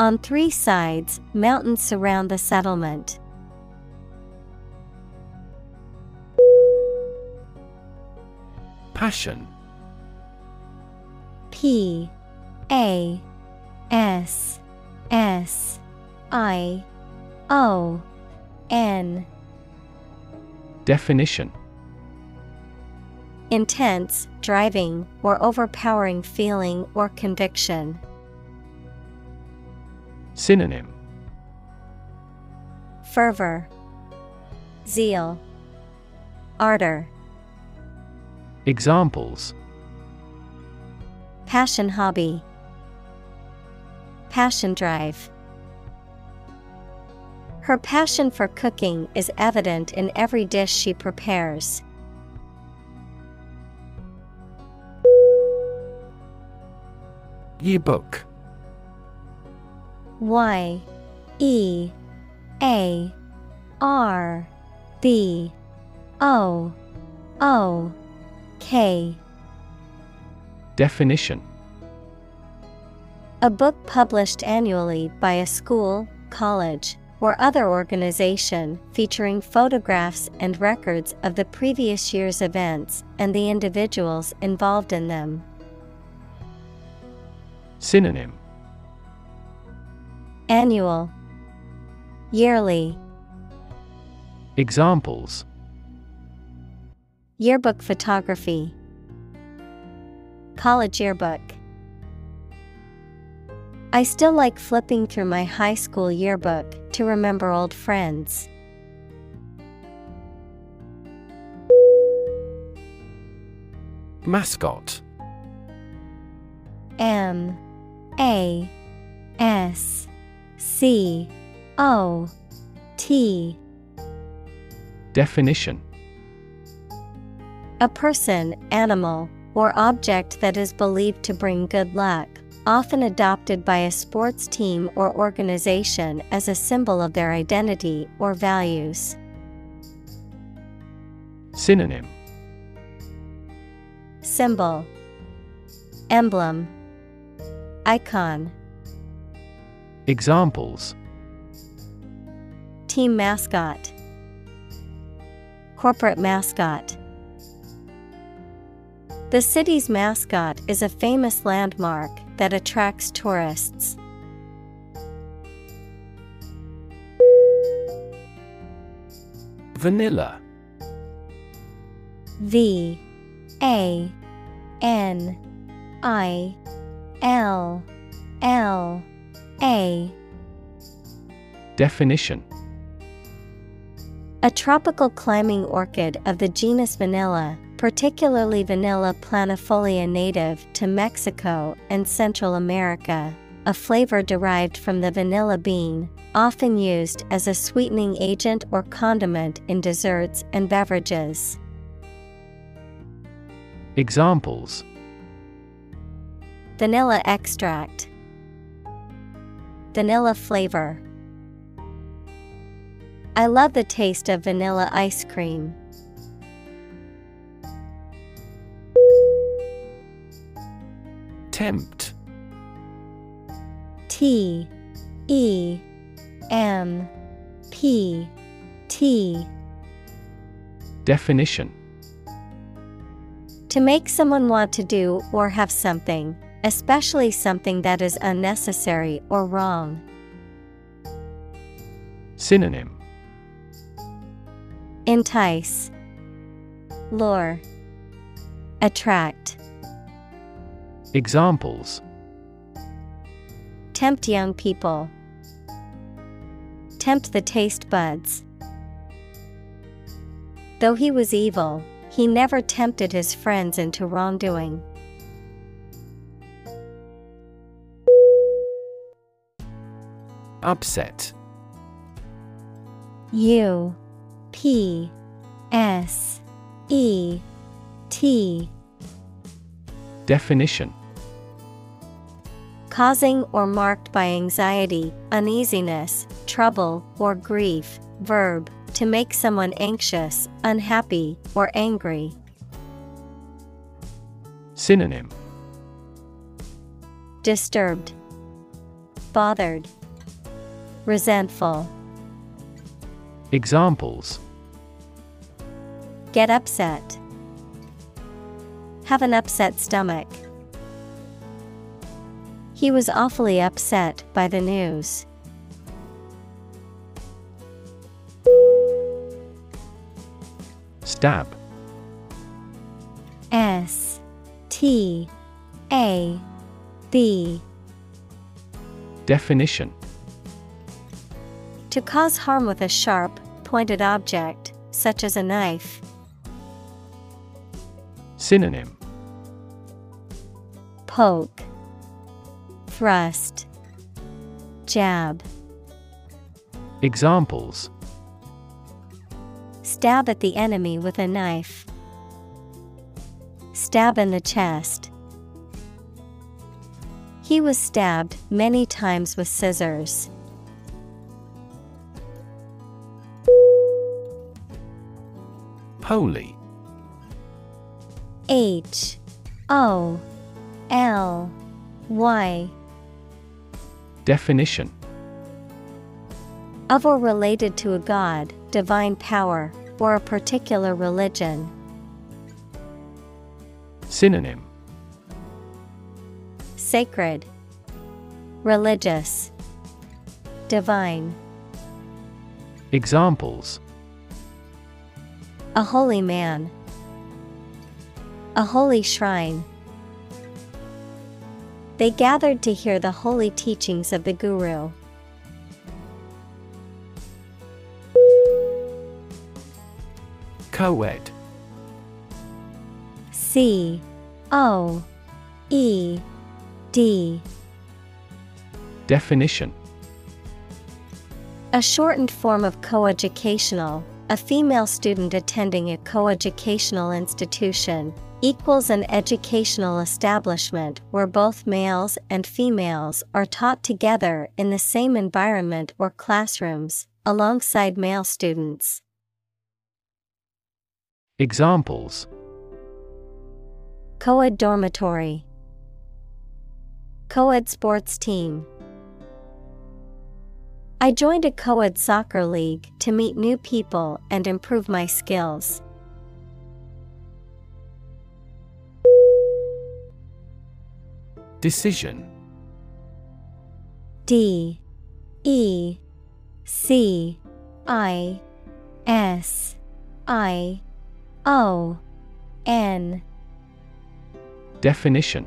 On three sides, mountains surround the settlement. Passion P A S S I O N Definition Intense, driving, or overpowering feeling or conviction. Synonym. Fervor, Zeal, Ardor, Examples. Passion hobby, Passion drive. Her passion for cooking is evident in every dish she prepares. Yearbook Y E A R B O O K Definition A book published annually by a school, college, or other organization featuring photographs and records of the previous year's events and the individuals involved in them. Synonym Annual, Yearly, Examples. Yearbook photography, College yearbook. I still like flipping through my high school yearbook to remember old friends. Mascot. M A S C O T Definition. A person, animal, or object that is believed to bring good luck, often adopted by a sports team or organization as a symbol of their identity or values. Synonym. Symbol. Emblem. Icon Examples. Team mascot. Corporate mascot. The city's mascot is a famous landmark that attracts tourists. Vanilla. V A N I L L A. Definition. A tropical climbing orchid of the genus Vanilla, particularly Vanilla planifolia native to Mexico and Central America, a flavor derived from the vanilla bean, often used as a sweetening agent or condiment in desserts and beverages. Examples. Vanilla extract, Vanilla flavor. I love the taste of vanilla ice cream. Tempt T E M P T Definition To make someone want to do or have something, especially something that is unnecessary or wrong. Synonym Entice, Lure, Attract. Examples Tempt young people. Tempt the taste buds. Though he was evil, he never tempted his friends into wrongdoing. Upset. U P S E T. Definition. Causing or marked by anxiety, uneasiness, trouble, or grief. Verb, to make someone anxious, unhappy, or angry. Synonym. Disturbed, bothered, resentful. Examples Get upset. Have an upset stomach. He was awfully upset by the news. Stab S T A B Definition To cause harm with a sharp, pointed object, such as a knife. Synonym Poke, Thrust, Jab. Examples Stab at the enemy with a knife. Stab in the chest. He was stabbed many times with scissors. Holy. H O L Y. Definition. Of or related to a god, divine power, or a particular religion. Synonym. Sacred, Religious, Divine. Examples A holy man. A holy shrine. They gathered to hear the holy teachings of the Guru. Co-ed C O E D Definition A shortened form of coeducational, a female student attending a coeducational institution, equals an educational establishment where both males and females are taught together in the same environment or classrooms, alongside male students. Examples Coed dormitory, Coed sports team. I joined a co ed soccer league to meet new people and improve my skills. Decision. D. E. C. I. S. I. O. N. Definition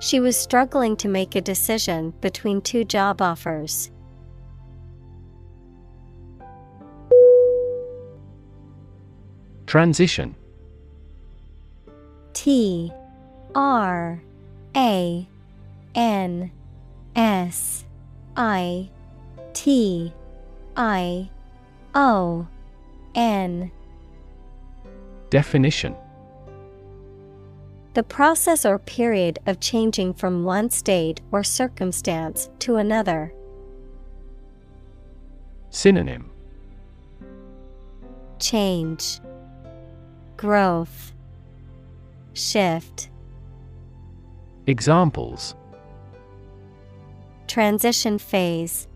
She was struggling to make a decision between two job offers. Transition. T R A N S I T I O N. Definition The process or period of changing from one state or circumstance to another. Synonym Change, Growth, Shift, Examples Transition phase.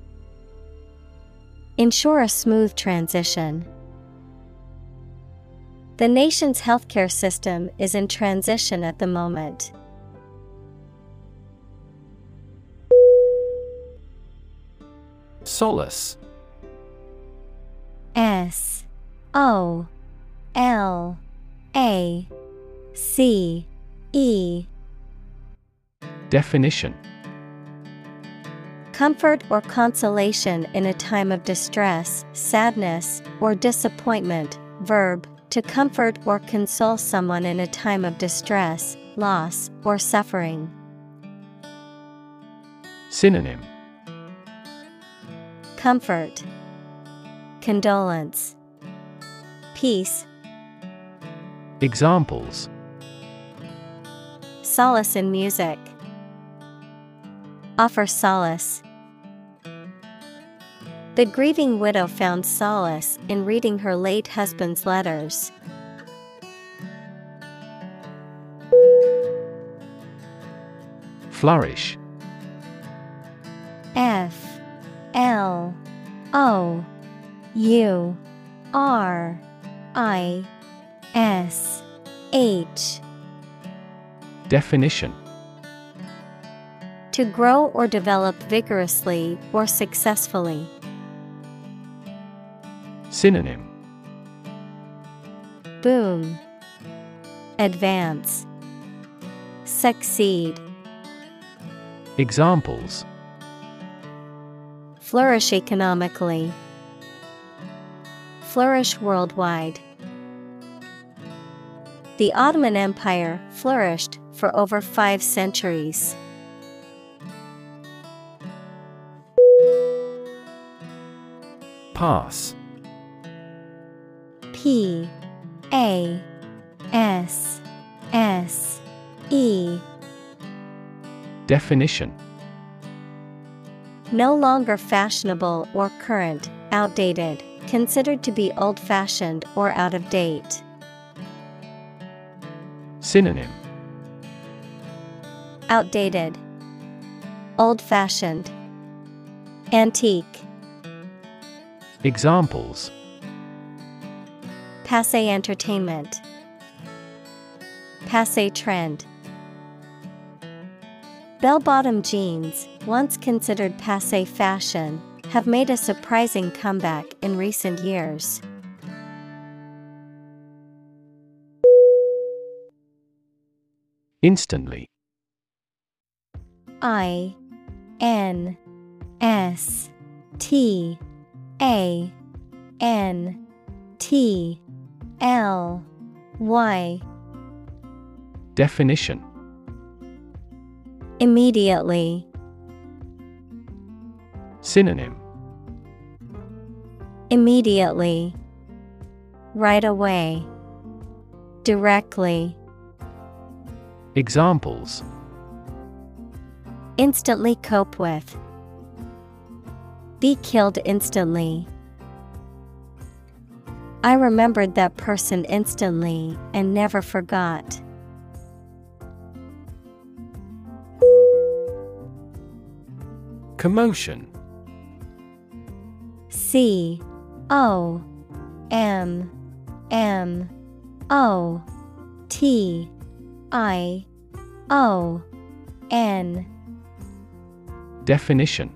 Ensure a smooth transition. The nation's healthcare system is in transition at the moment. Solace S O L A C E Definition Comfort or consolation in a time of distress, sadness, or disappointment. Verb to comfort or console someone in a time of distress, loss, or suffering. Synonym Comfort, Condolence, Peace, Examples Solace in music. Offer solace. The grieving widow found solace in reading her late husband's letters. Flourish. F. L. O. U. R. I. S. H. Definition. To grow or develop vigorously or successfully. Synonym Boom. Advance. Succeed. Examples Flourish economically. Flourish worldwide. The Ottoman Empire flourished for over five centuries. Pass P A S S E. Definition. No longer fashionable or current, outdated, considered to be old fashioned or out of date. Synonym. Outdated, Old fashioned, Antique. Examples Passe entertainment, Passe trend. Bell bottom jeans, once considered passe fashion, have made a surprising comeback in recent years. Instantly I N S T A N T L Y. Definition. Immediately. Synonym. Immediately. Right away. Directly. Examples. Instantly cope with. Be killed instantly I remembered that person instantly and never forgot. Commotion C O M M O T I O N Definition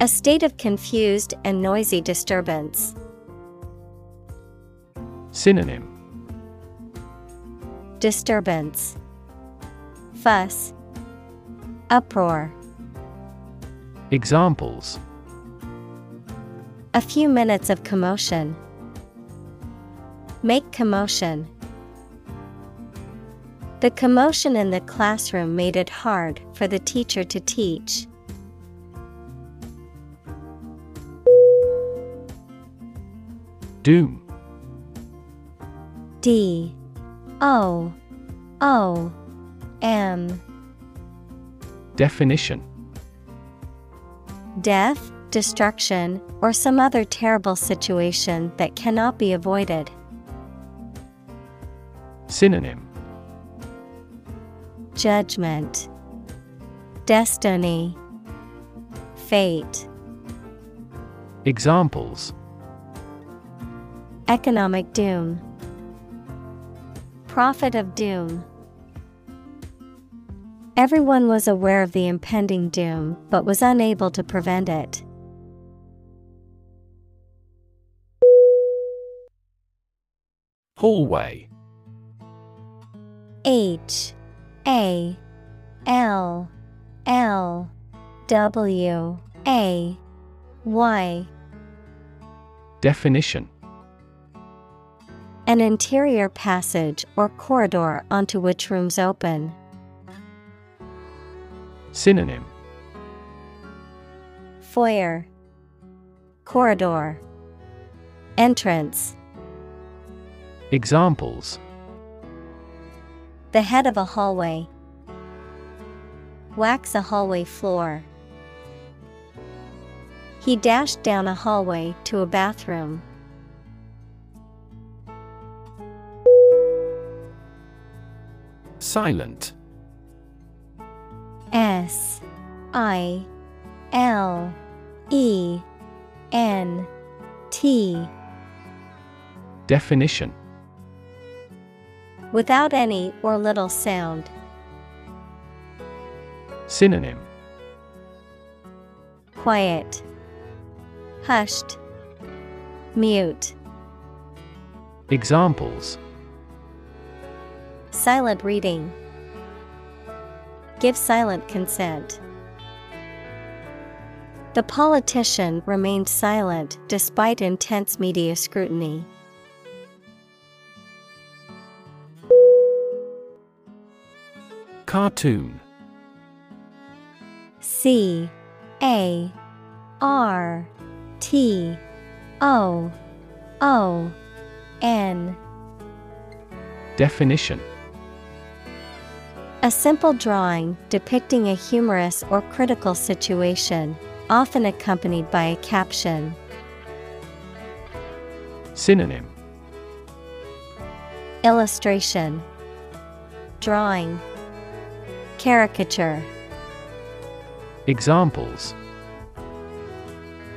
A state of confused and noisy disturbance. Synonym Disturbance Fuss Uproar Examples A few minutes of commotion. Make commotion. The commotion in the classroom made it hard for the teacher to teach. Doom D O O M. Definition. Death, destruction, or some other terrible situation that cannot be avoided. Synonym. Judgment. Destiny. Fate. Examples. Economic doom Prophet of doom. Everyone was aware of the impending doom but was unable to prevent it. Hallway. H A L L W A Y. Definition An interior passage or corridor onto which rooms open. Synonym Foyer Corridor Entrance Examples The head of a hallway. Wax a hallway floor. He dashed down a hallway to a bathroom. Silent S I L E N T Definition Without any or little sound. Synonym Quiet. Hushed. Mute. Examples Silent reading. Give silent consent. The politician remained silent despite intense media scrutiny. Cartoon C A R T O O N Definition A simple drawing depicting a humorous or critical situation, often accompanied by a caption. Synonym. Illustration. Drawing. Caricature. Examples.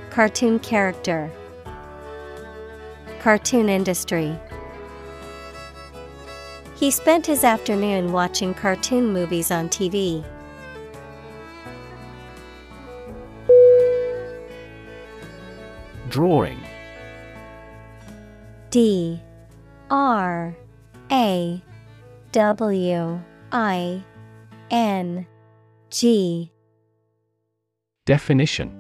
Cartoon character. Cartoon industry He spent his afternoon watching cartoon movies on TV. Drawing. D. R. A. W. I. N. G. Definition.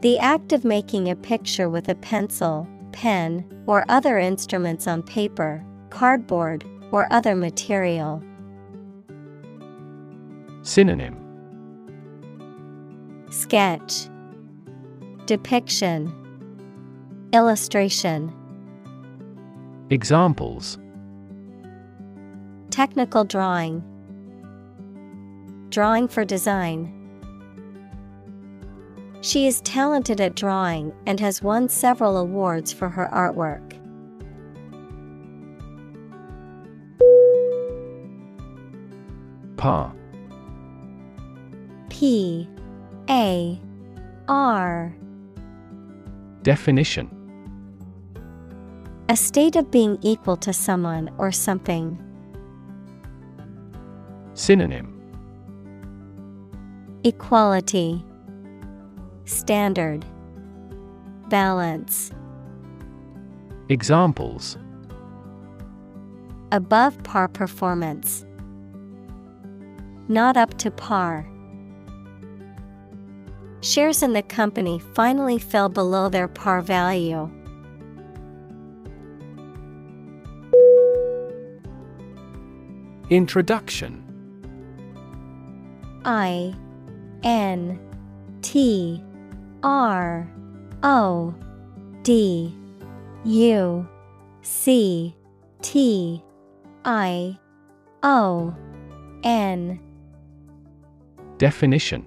The act of making a picture with a pencil, pen, or other instruments on paper, cardboard, or other material. Synonym Sketch Depiction Illustration Examples Technical drawing Drawing for design. She is talented at drawing and has won several awards for her artwork. Par P A R. Definition. A state of being equal to someone or something. Synonym. Equality. Standard. Balance. Examples. Above par performance. Not up to par. Shares in the company finally fell below their par value. Introduction I N T R O D U C T I O N Definition.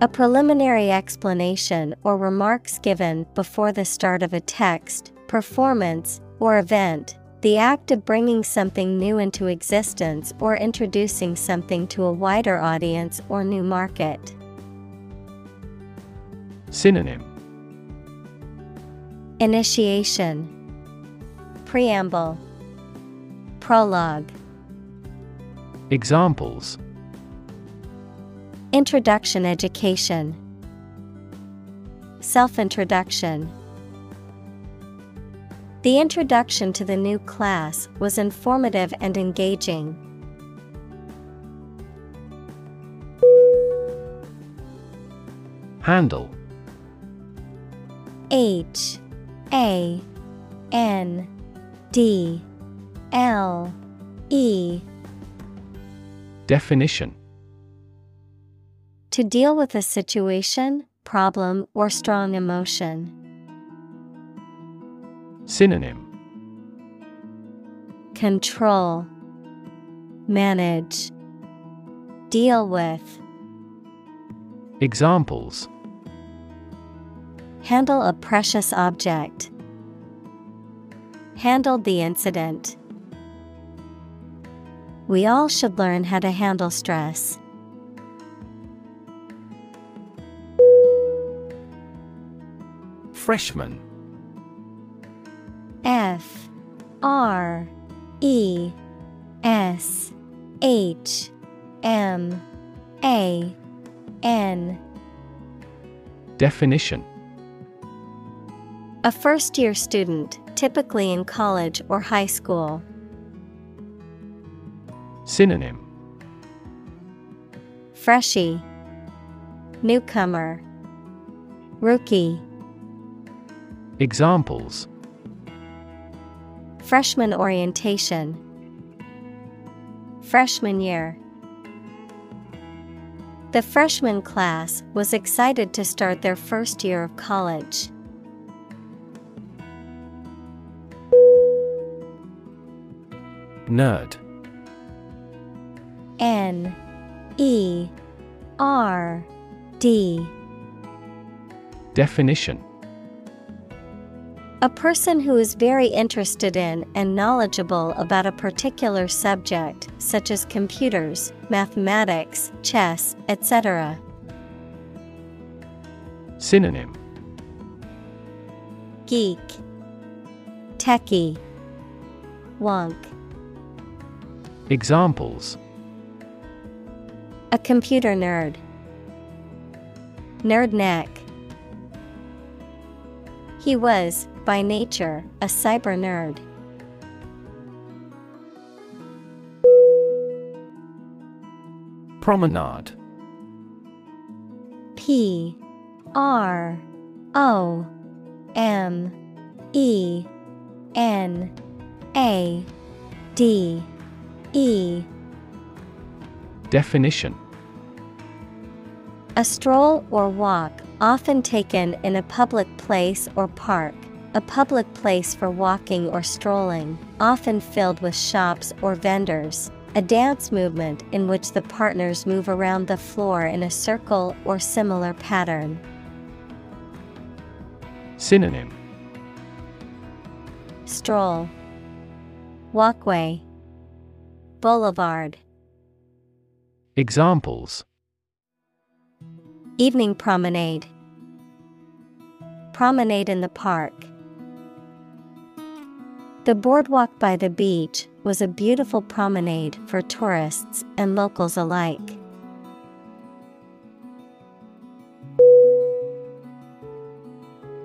A preliminary explanation or remarks given before the start of a text, performance, or event, the act of bringing something new into existence or introducing something to a wider audience or new market. Synonym. Initiation. Preamble. Prologue. Examples Introduction Education. Self Introduction The introduction to the new class was informative and engaging. Handle. H A N D L E. Definition To deal with a situation, problem, or strong emotion. Synonym Control Manage Deal with Examples Handle a precious object. Handled the incident. We all should learn how to handle stress. Freshman. F R E S H M A N. Definition. A first year student, typically in college or high school. Synonym. Freshie. Newcomer. Rookie Examples. Freshman orientation. Freshman year. The freshman class was excited to start their first year of college. Nerd. N. E. R. D. Definition A person who is very interested in and knowledgeable about a particular subject, such as computers, mathematics, chess, etc. Synonym Geek, Techie, Wonk. Examples A computer nerd. Nerd neck. He was, by nature, a cyber nerd. Promenade P R O M E N A D E Definition A stroll or walk, often taken in a public place or park. A public place for walking or strolling, often filled with shops or vendors. A dance movement in which the partners move around the floor in a circle or similar pattern. Synonym Stroll, Walkway, Boulevard. Examples Evening promenade. Promenade in the park. The boardwalk by the beach was a beautiful promenade for tourists and locals alike.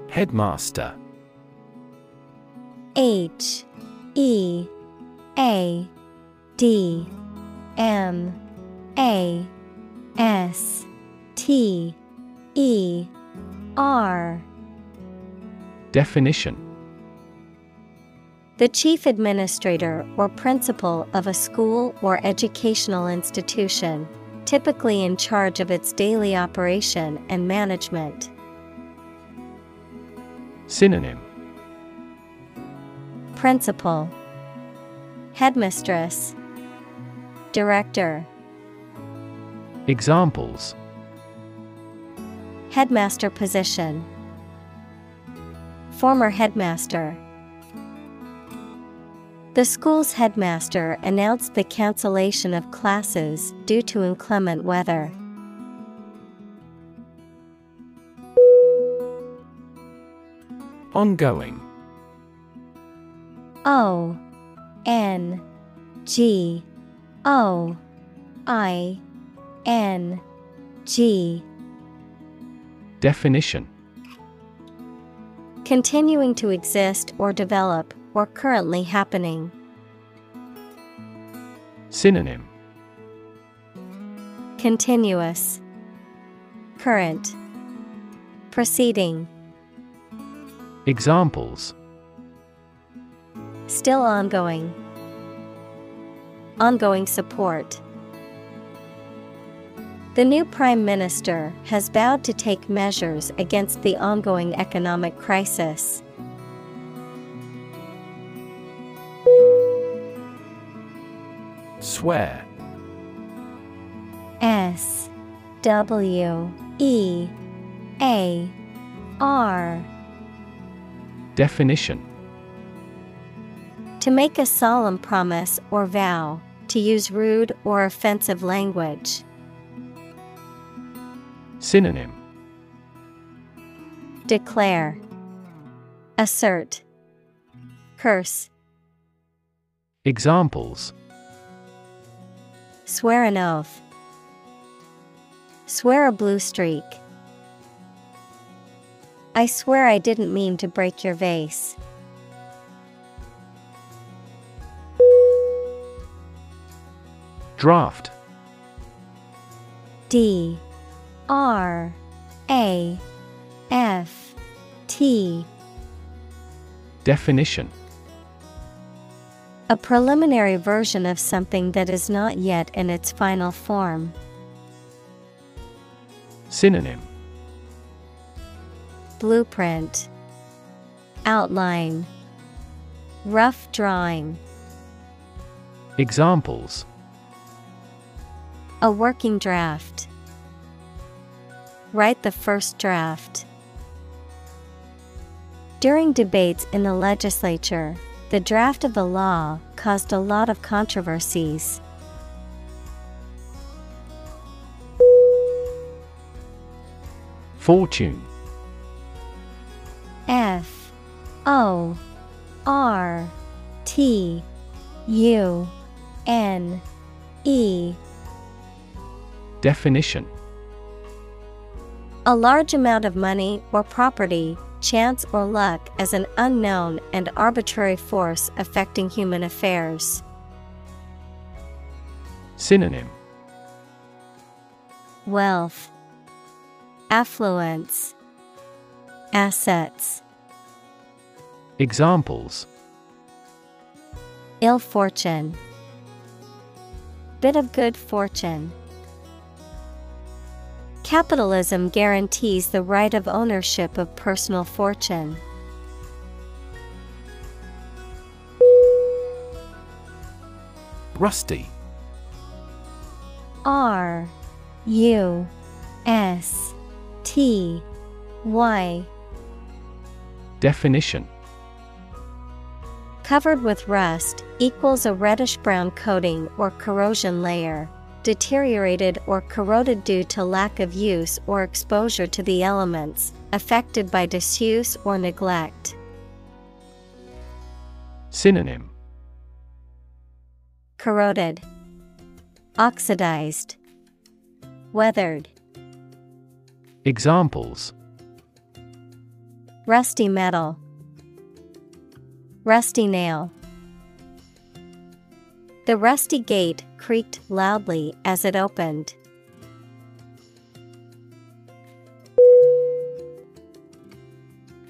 Headmaster. H E A D M A S T E R. Definition The chief administrator or principal of a school or educational institution, typically in charge of its daily operation and management. Synonym. Principal. Headmistress. Director. Examples. Headmaster position. Former headmaster The school's headmaster announced the cancellation of classes due to inclement weather. Ongoing. O N G O I N G. Definition. Continuing to exist or develop, or currently happening. Synonym Continuous Current Proceeding Examples Still ongoing. Ongoing support. The new Prime Minister has vowed to take measures against the ongoing economic crisis. Swear. S W E A R. Definition. To make a solemn promise or vow, to use rude or offensive language. Synonym. Declare, Assert, Curse, Examples Swear an oath, Swear a blue streak. I swear I didn't mean to break your vase. Draft. D. R. A. F. T. Definition A preliminary version of something that is not yet in its final form. Synonym Blueprint Outline Rough drawing Examples A working draft. Write the first draft. During debates in the legislature, the draft of the law caused a lot of controversies. Fortune. F O R T U N E. Definition. A large amount of money or property, chance or luck as an unknown and arbitrary force affecting human affairs. Synonym. Wealth. Affluence. Assets. Examples. Ill fortune. Bit of good fortune Capitalism guarantees the right of ownership of personal fortune. Rusty. R U S T Y. Definition. Covered with rust equals a reddish brown coating or corrosion layer, deteriorated or corroded due to lack of use or exposure to the elements, affected by disuse or neglect. Synonym Corroded, Oxidized, Weathered. Examples Rusty metal, Rusty nail. The rusty gate creaked loudly as it opened.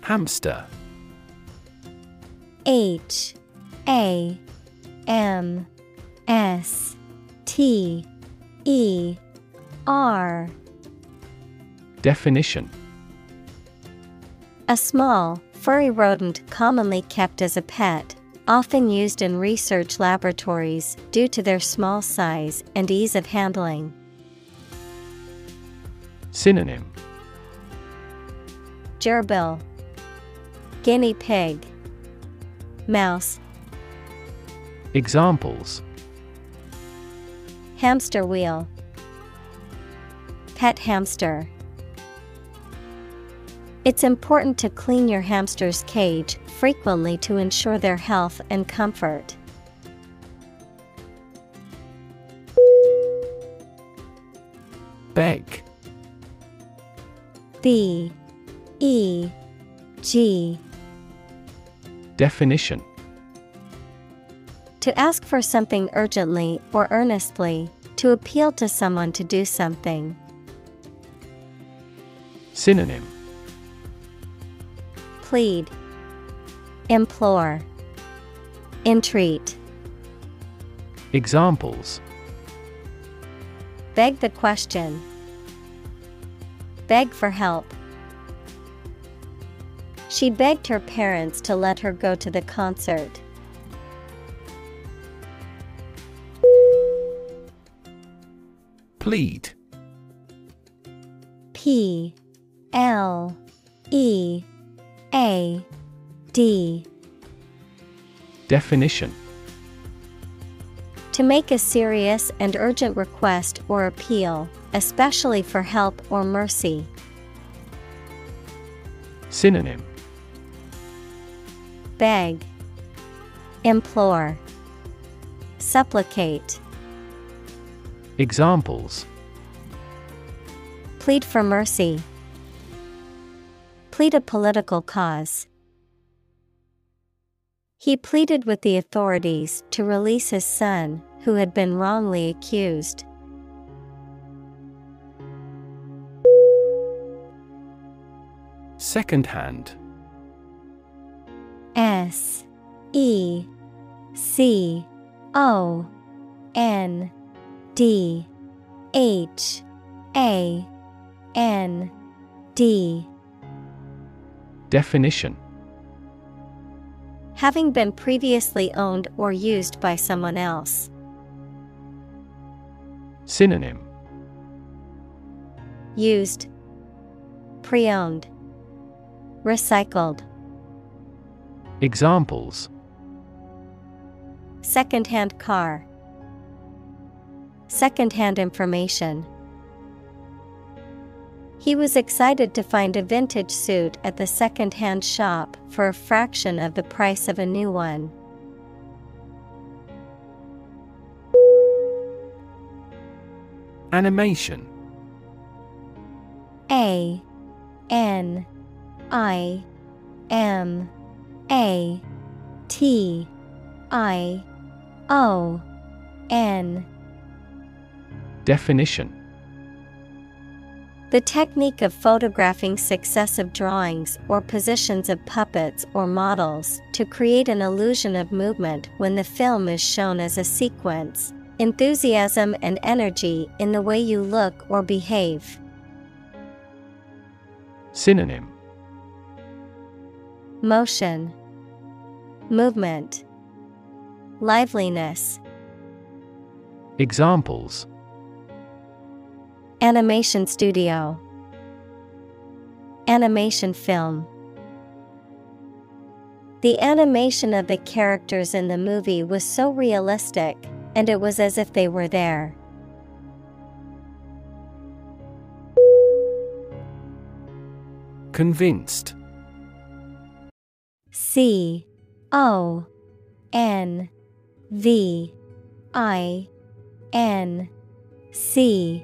Hamster. H A M S T E R. Definition. A small, furry rodent commonly kept as a pet, often used in research laboratories due to their small size and ease of handling. Synonym. Gerbil, Guinea pig, Mouse, Examples. Hamster wheel, Pet hamster. It's important to clean your hamster's cage frequently to ensure their health and comfort. Beg. B. E. G. Definition. To ask for something urgently or earnestly, to appeal to someone to do something. Synonym. Plead, Implore, Entreat. Examples Beg the question. Beg for help. She begged her parents to let her go to the concert. Plead P L E A D Definition To make a serious and urgent request or appeal, especially for help or mercy. Synonym Beg, Implore, Supplicate. Examples Plead for mercy. Plead a political cause. He pleaded with the authorities to release his son, who had been wrongly accused. Second hand. S E C O N D H A N D. Definition Having been previously owned or used by someone else. Synonym Used, Pre owned, Recycled. Examples Secondhand car. Secondhand information. He was excited to find a vintage suit at the second hand shop for a fraction of the price of a new one. Animation. A N I M A T I O N. Definition The technique of photographing successive drawings or positions of puppets or models to create an illusion of movement when the film is shown as a sequence, enthusiasm and energy in the way you look or behave. Synonym Motion, Movement, Liveliness. Examples Animation studio, Animation film. The animation of the characters in the movie was so realistic, and it was as if they were there. Convinced C O N V I N C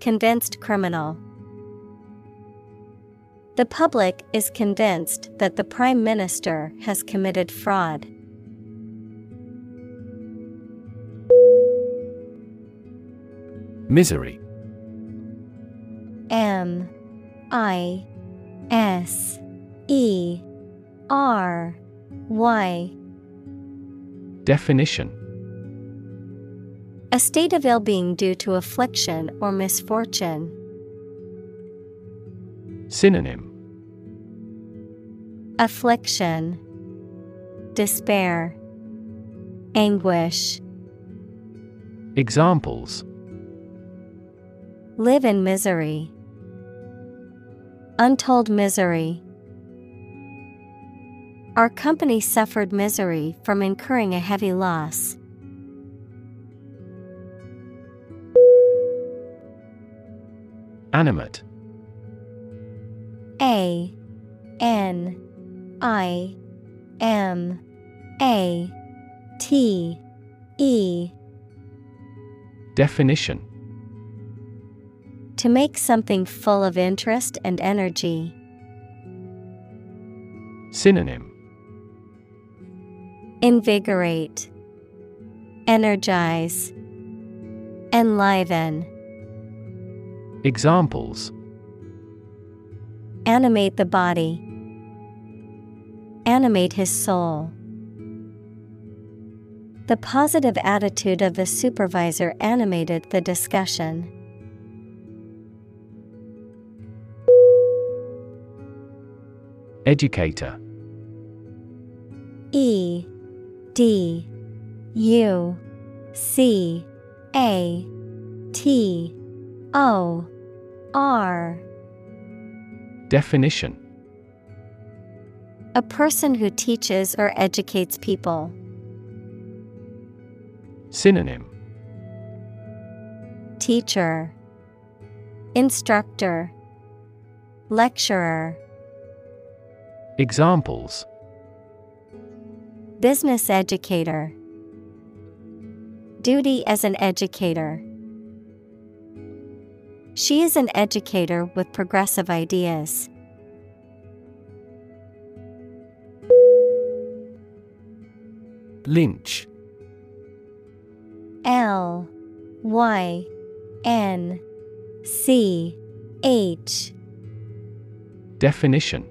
Convinced criminal. The public is convinced that the Prime Minister has committed fraud. Misery M I S E R Y Definition A state of ill being due to affliction or misfortune. Synonym Affliction, Despair, Anguish. Examples Live in misery. Untold misery. Our company suffered misery from incurring a heavy loss. Animate. A N I M A T E. Definition. To make something full of interest and energy. Synonym. Invigorate, Energize, Enliven. Examples Animate the body. Animate his soul. The positive attitude of the supervisor animated the discussion. Educator E D U C A T O R Definition A person who teaches or educates people. Synonym Teacher, Instructor, Lecturer, Examples Business Educator. Duty as an educator. She is an educator with progressive ideas. Lynch L Y N C H. Definition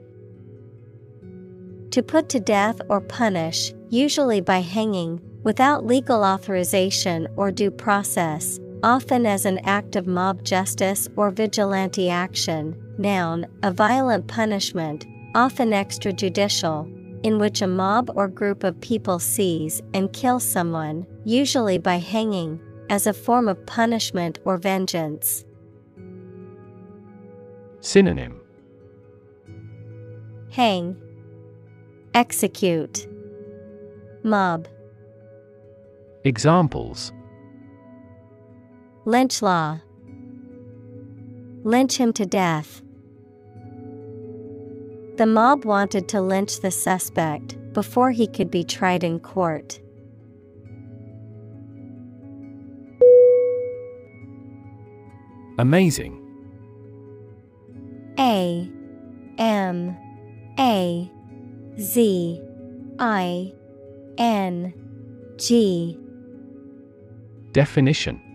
To put to death or punish, usually by hanging, without legal authorization or due process, often as an act of mob justice or vigilante action. Noun, a violent punishment, often extrajudicial, in which a mob or group of people seize and kill someone, usually by hanging, as a form of punishment or vengeance. Synonym Hang, Execute, Mob. Examples Lynch law. Lynch him to death. The mob wanted to lynch the suspect before he could be tried in court. Amazing. A M A Z I N G Definition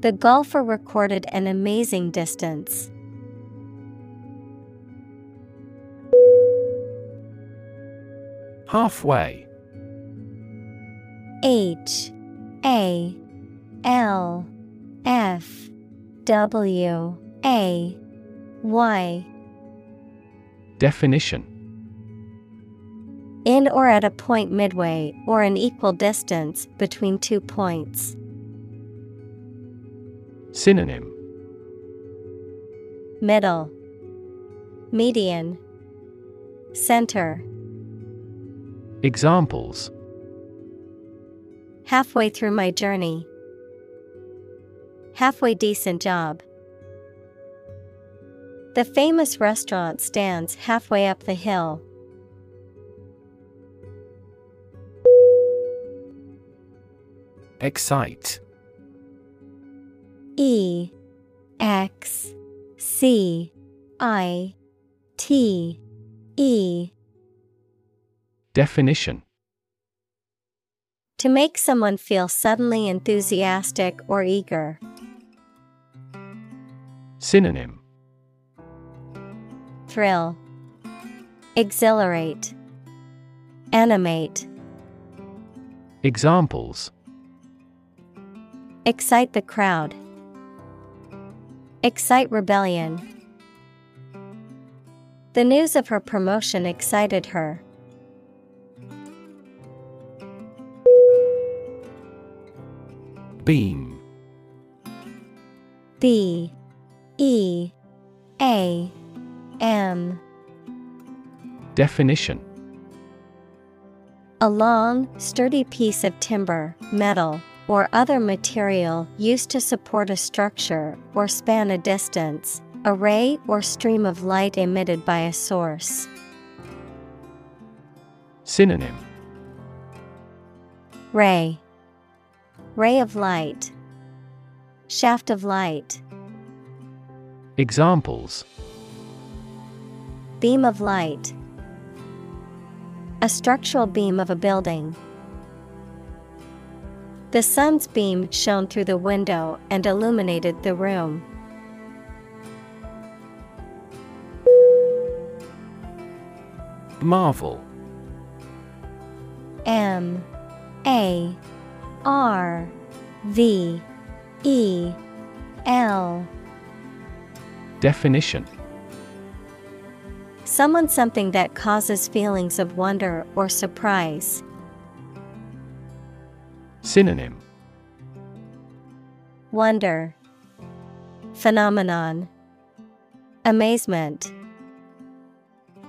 The golfer recorded an amazing distance. Halfway. H. A. L. F. W. A. Y. Definition. In or at a point midway or an equal distance between two points. Synonym Middle Median Center Examples Halfway through my journey. Halfway decent job. The famous restaurant stands halfway up the hill. Excite E X C I T E. Definition. To make someone feel suddenly enthusiastic or eager. Synonym. Thrill, Exhilarate, Animate, Examples. Excite the crowd. Excite rebellion. The news of her promotion excited her. Beam. B. E. A. M. Definition. A long, sturdy piece of timber, metal, or other material used to support a structure or span a distance, a ray or stream of light emitted by a source. Synonym Ray Ray of light. Shaft of light. Examples Beam of light. A structural beam of a building. The sun's beam shone through the window and illuminated the room. Marvel M A R V E L Definition Someone something that causes feelings of wonder or surprise. Synonym Wonder Phenomenon Amazement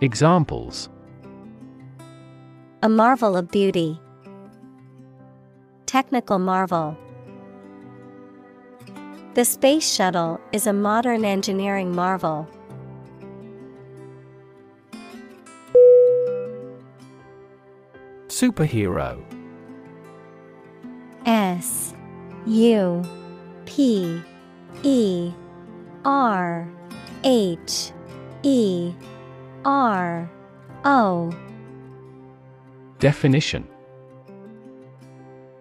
Examples A marvel of beauty. Technical marvel. The Space Shuttle is a modern engineering marvel. Superhero S U P E R H E R O. Definition.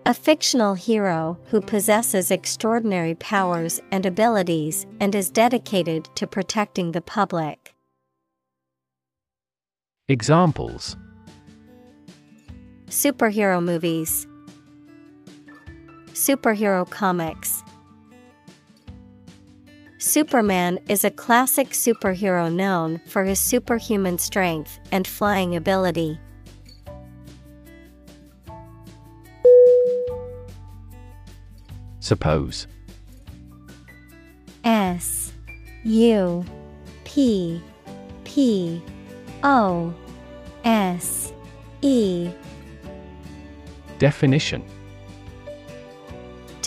A fictional hero who possesses extraordinary powers and abilities and is dedicated to protecting the public. Examples. Superhero movies, Superhero comics. Superman is a classic superhero known for his superhuman strength and flying ability. Suppose S U P P O S E Definition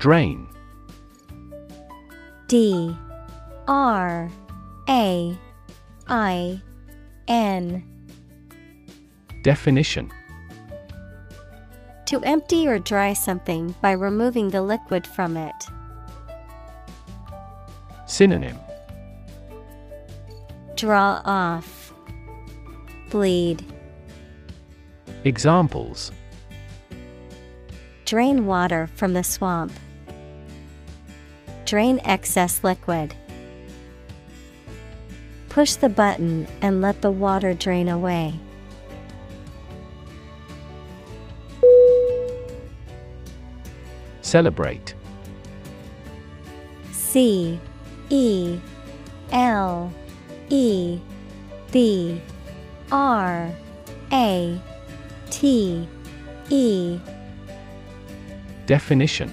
Drain D R A I N Definition To empty or dry something by removing the liquid from it. Synonym Draw off. Bleed. Examples Drain water from the swamp. Drain excess liquid. Push the button and let the water drain away. Celebrate C E L E B R A T E Definition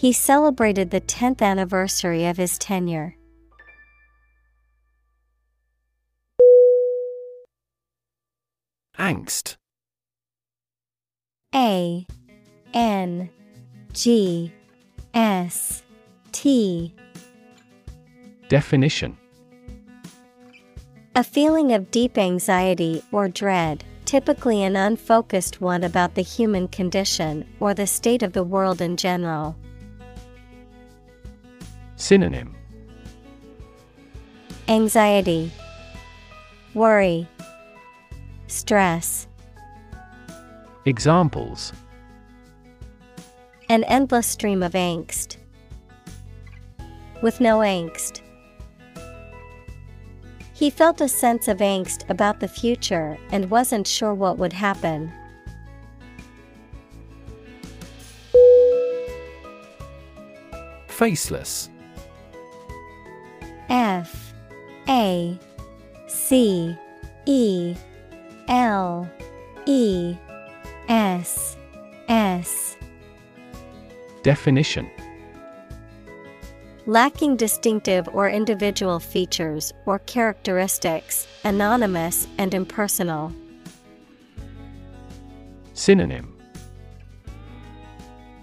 He celebrated the 10th anniversary of his tenure. Angst A N G S T Definition A feeling of deep anxiety or dread, typically an unfocused one about the human condition or the state of the world in general. Synonym Anxiety, Worry, Stress. Examples An endless stream of angst. With no angst. He felt a sense of angst about the future and wasn't sure what would happen. Faceless F A C E L E S S. Definition. Lacking distinctive or individual features or characteristics, anonymous and impersonal. Synonym.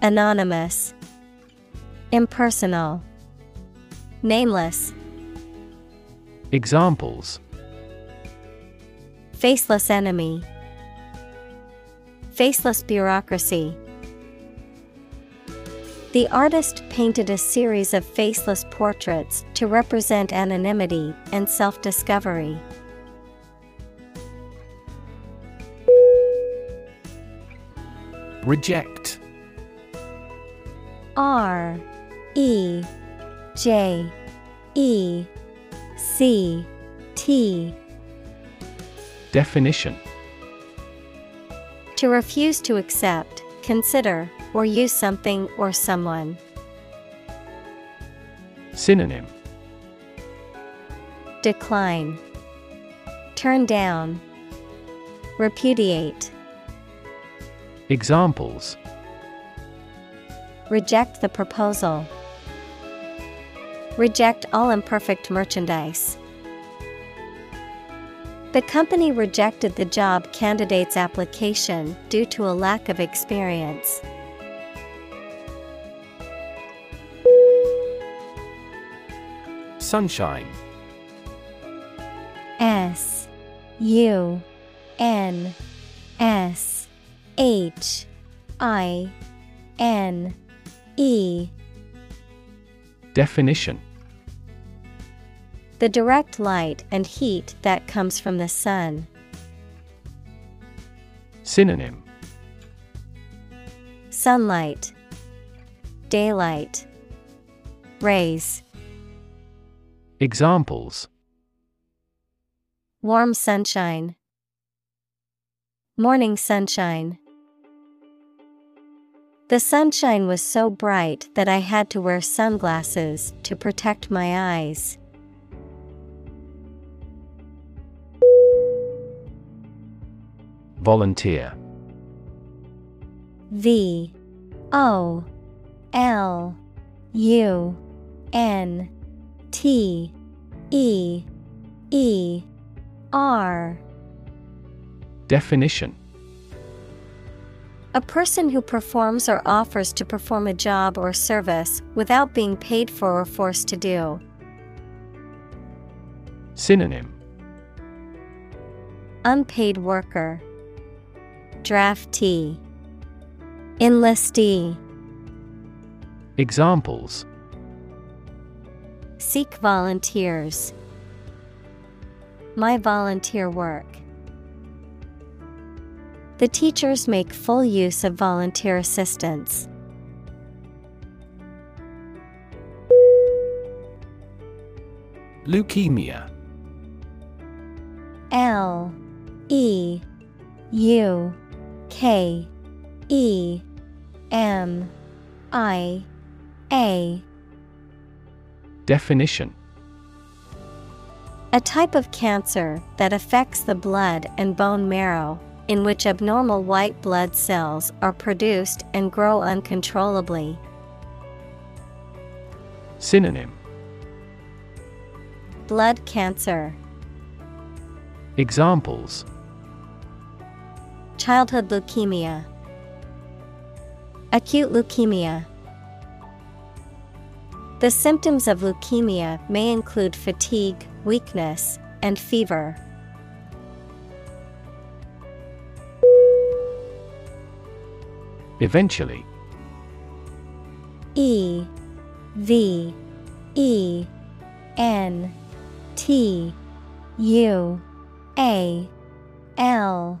Anonymous, Impersonal, Nameless, Examples Faceless enemy, Faceless bureaucracy. The artist painted a series of faceless portraits to represent anonymity and self discovery. Reject R E J E C T Definition To refuse to accept, consider, or use something or someone. Synonym Decline. Turn down. Repudiate. Examples Reject the proposal. Reject all imperfect merchandise. The company rejected the job candidate's application due to a lack of experience. Sunshine. S U N S H I N E Definition The direct light and heat that comes from the sun. Synonym Sunlight, daylight, rays, Examples warm sunshine, morning sunshine. The sunshine was so bright that I had to wear sunglasses to protect my eyes. Volunteer. V O L U N T E E R. Definition. A person who performs or offers to perform a job or service without being paid for or forced to do. Synonym. Unpaid worker, draftee, enlistee. Examples Seek volunteers. My volunteer work. The teachers make full use of volunteer assistance. Leukemia. L E U K E M I A. Definition. A type of cancer that affects the blood and bone marrow, in which abnormal white blood cells are produced and grow uncontrollably. Synonym. Blood cancer, Examples childhood leukemia, acute leukemia. The symptoms of leukemia may include fatigue, weakness, and fever. Eventually E V E N T U A L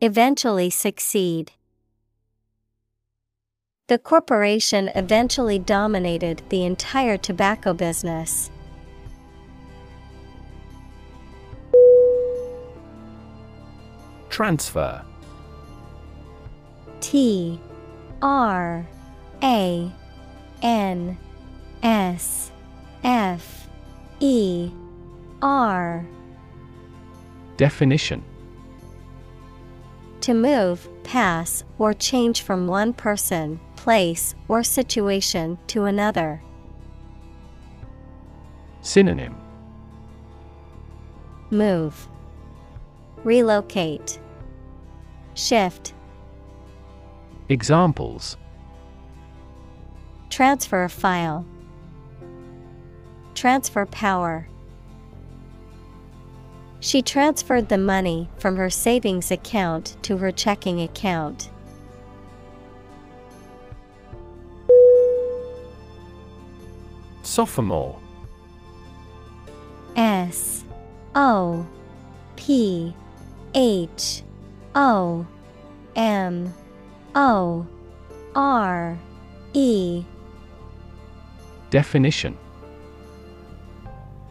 Eventually succeed. The corporation eventually dominated the entire tobacco business. Transfer. T R A N S F E R Definition To move, pass, or change from one person, place, or situation to another. Synonym Move. Relocate. Shift. Examples Transfer a file. Transfer power. She transferred the money from her savings account to her checking account. Sophomore. S O P H O M O R E. Definition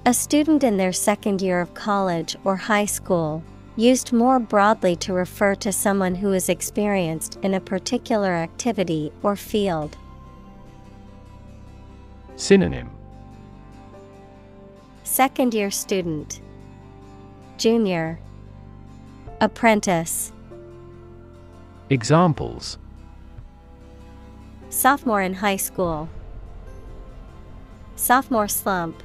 A student in their second year of college or high school, used more broadly to refer to someone who is experienced in a particular activity or field. Synonym. Second year student, Junior, Apprentice, Examples. Sophomore in high school, Sophomore slump.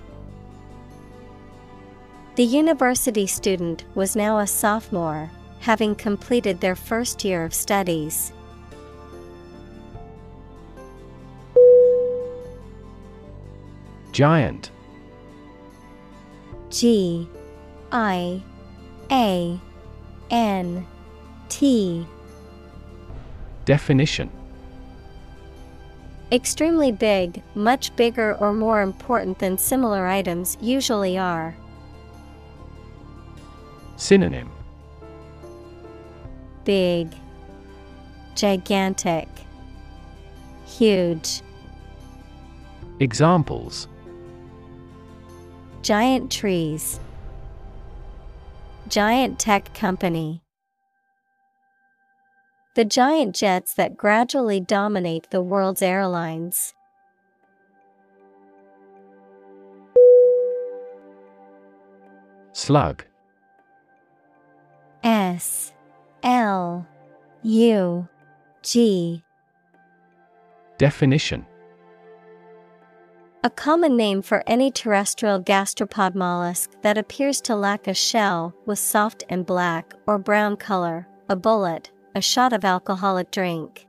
The university student was now a sophomore, having completed their first year of studies. Giant G I A N T Definition Extremely big, much bigger or more important than similar items usually are. Synonym Big, Gigantic, Huge. Examples Giant trees. Giant tech company. The giant jets that gradually dominate the world's airlines. Slug S L U G Definition A common name for any terrestrial gastropod mollusk that appears to lack a shell with soft and black or brown color, a bullet, a shot of alcoholic drink.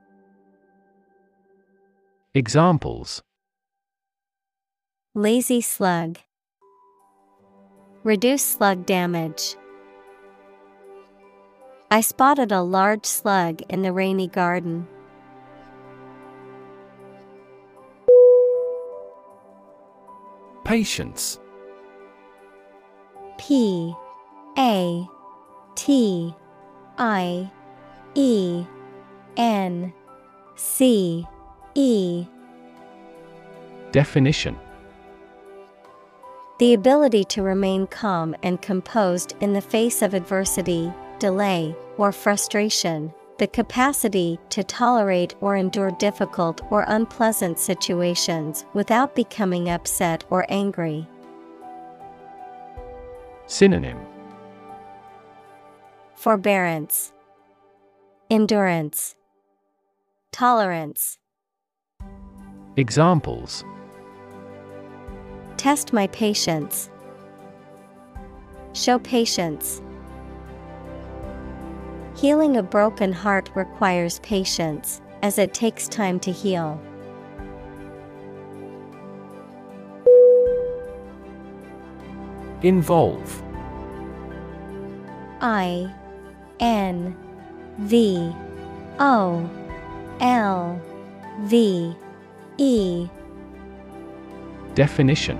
Examples Lazy slug. Reduce slug damage. I spotted a large slug in the rainy garden. Patience. P A T I E N C E. Definition. The ability to remain calm and composed in the face of adversity, delay, or frustration. The capacity to tolerate or endure difficult or unpleasant situations without becoming upset or angry. Synonym Forbearance, Endurance, Tolerance. Examples Test my patience. Show patience. Healing a broken heart requires patience, as it takes time to heal. Involve. I N V O L V E. Definition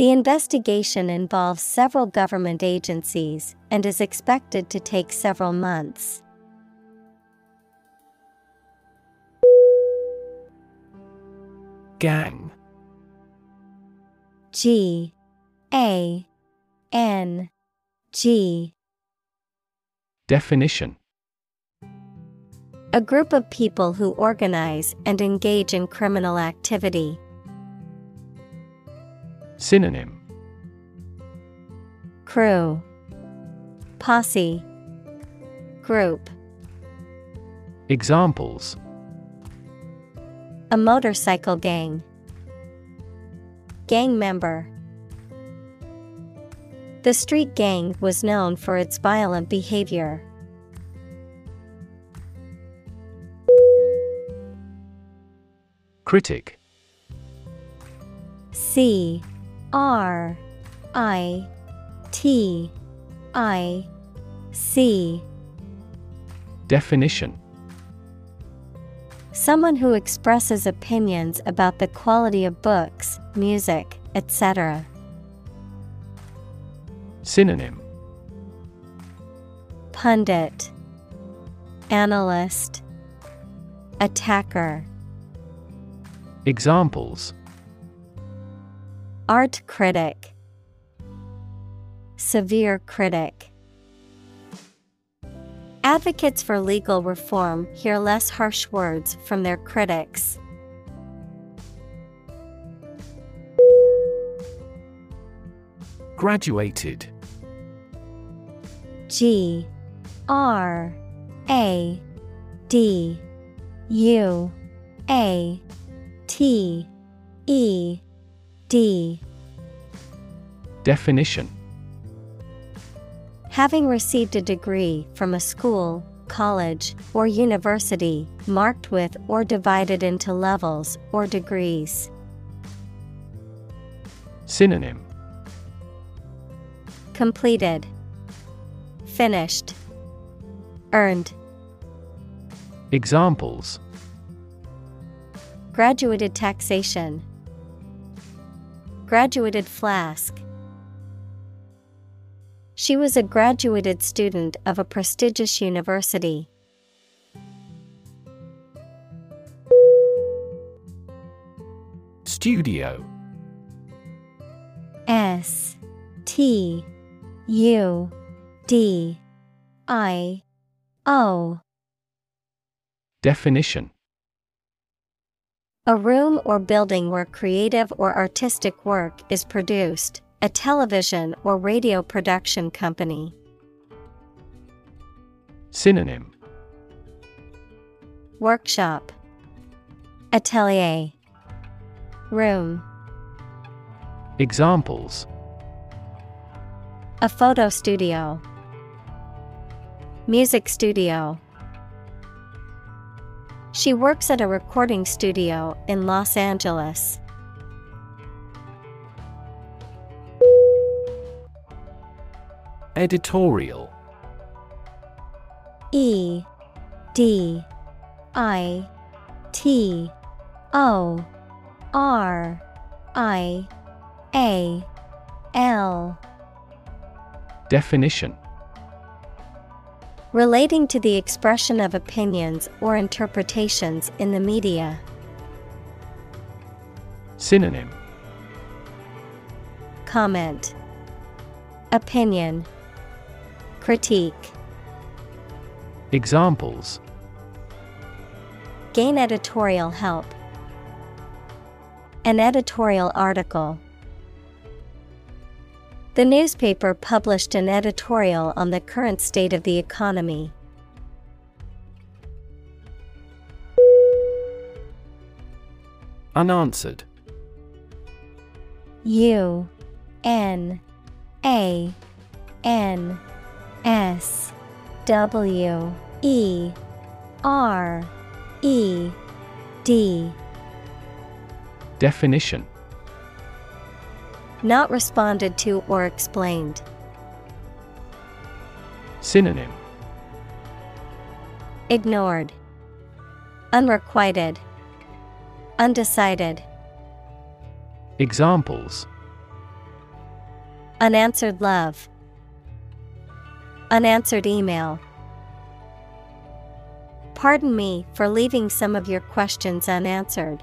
The investigation involves several government agencies and is expected to take several months. Gang. G. A. N. G. Definition. A group of people who organize and engage in criminal activity. Synonym. Crew. Posse. Group. Examples. A motorcycle gang. Gang member. The street gang was known for its violent behavior. Critic. C R I T I C. Definition. Someone who expresses opinions about the quality of books, music, etc. Synonym. Pundit Analyst Attacker. Examples Art critic Severe critic. Advocates for legal reform hear less harsh words from their critics. Graduated. G R A D U A T E D. Definition. Having received a degree from a school, college, or university, marked with or divided into levels or degrees. Synonym. Completed, Finished, Earned. Examples. Graduated taxation, Graduated flask. She was a graduated student of a prestigious university. Studio S T U D I O Definition A room or building where creative or artistic work is produced, a television or radio production company. Synonym. Workshop. Atelier. Room. Examples. A photo studio. Music studio She works at a recording studio in Los Angeles. Editorial. E D I T O R I A L. Definition Relating to the expression of opinions or interpretations in the media. Synonym Comment Opinion Critique Examples Gain editorial help. An editorial article. The newspaper published an editorial on the current state of the economy. Unanswered. U N A N S W E R E D. Definition Not responded to or explained. Synonym Ignored. Unrequited. Undecided. Examples Unanswered love. Unanswered email. Pardon me for leaving some of your questions unanswered.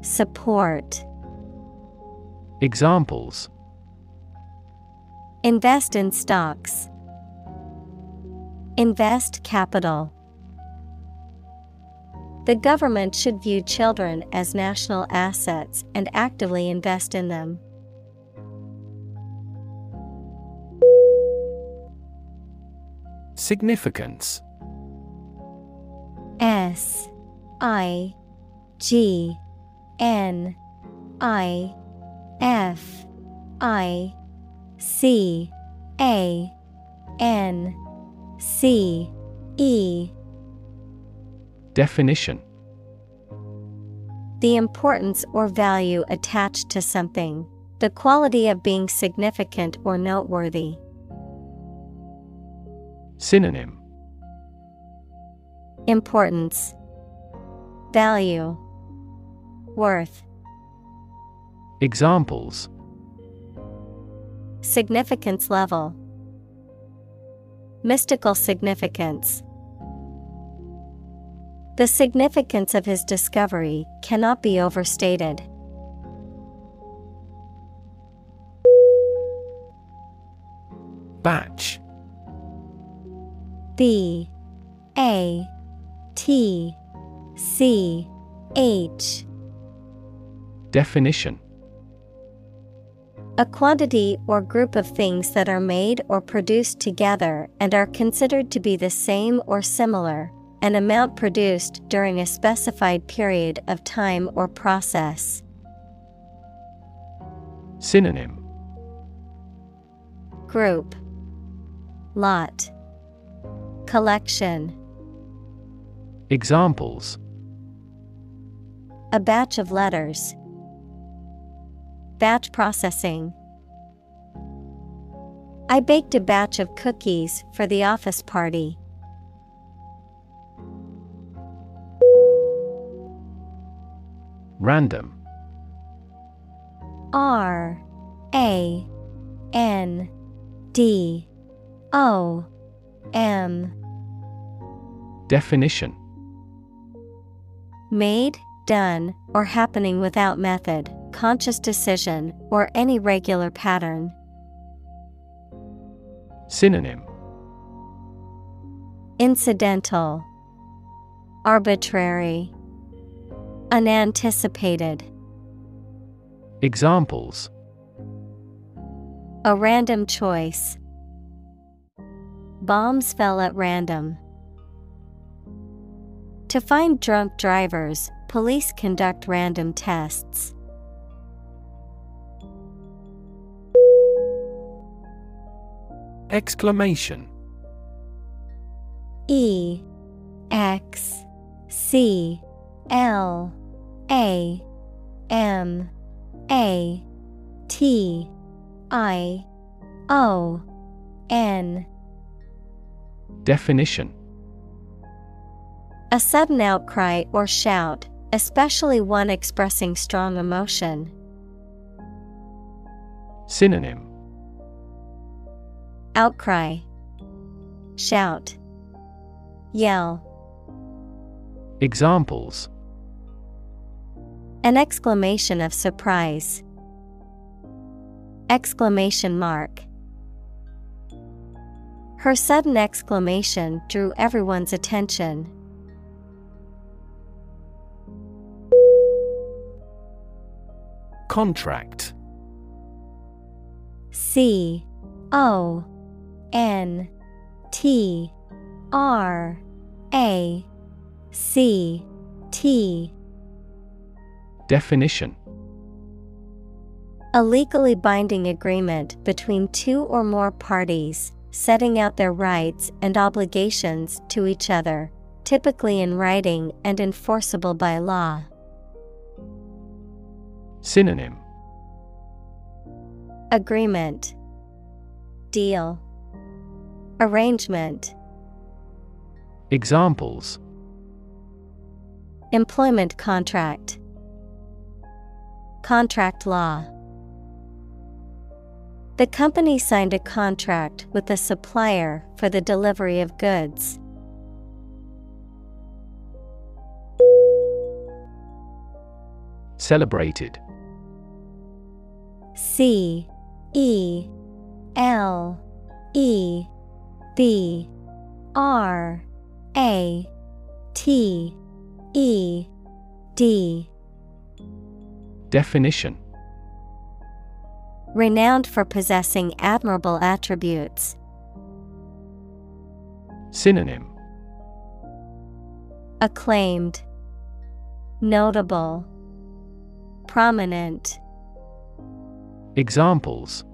Support Examples Invest in stocks. Invest capital. The government should view children as national assets and actively invest in them. Significance S I G N I F I C A N C E. Definition. The importance or value attached to something, the quality of being significant or noteworthy. Synonym. Importance. Value Worth. Examples. Significance level. Mystical significance. The significance of his discovery cannot be overstated. Batch. B A T C H Definition. A quantity or group of things that are made or produced together and are considered to be the same or similar, an amount produced during a specified period of time or process. Synonym. Group. Lot. Collection. Examples. A batch of letters. Batch processing. I baked a batch of cookies for the office party. Random R A N D O M Definition Made, done, or happening without method, conscious decision, or any regular pattern. Synonym Incidental, Arbitrary, Unanticipated. Examples A random choice. Bombs fell at random. To find drunk drivers, police conduct random tests. Exclamation. E X C L A M A T I O N. Definition. A sudden outcry or shout, especially one expressing strong emotion. Synonym Outcry, Shout, Yell. Examples An exclamation of surprise. Exclamation mark. Her sudden exclamation drew everyone's attention. Contract C O N T R A C T. Definition. A legally binding agreement between two or more parties, setting out their rights and obligations to each other, typically in writing and enforceable by law. Synonym. Agreement. Deal Arrangement. Examples. Employment contract. Contract law. The company signed a contract with a supplier for the delivery of goods. Celebrated. C E L E B R A T E D Definition Renowned for possessing admirable attributes. Synonym Acclaimed, Notable, Prominent. Examples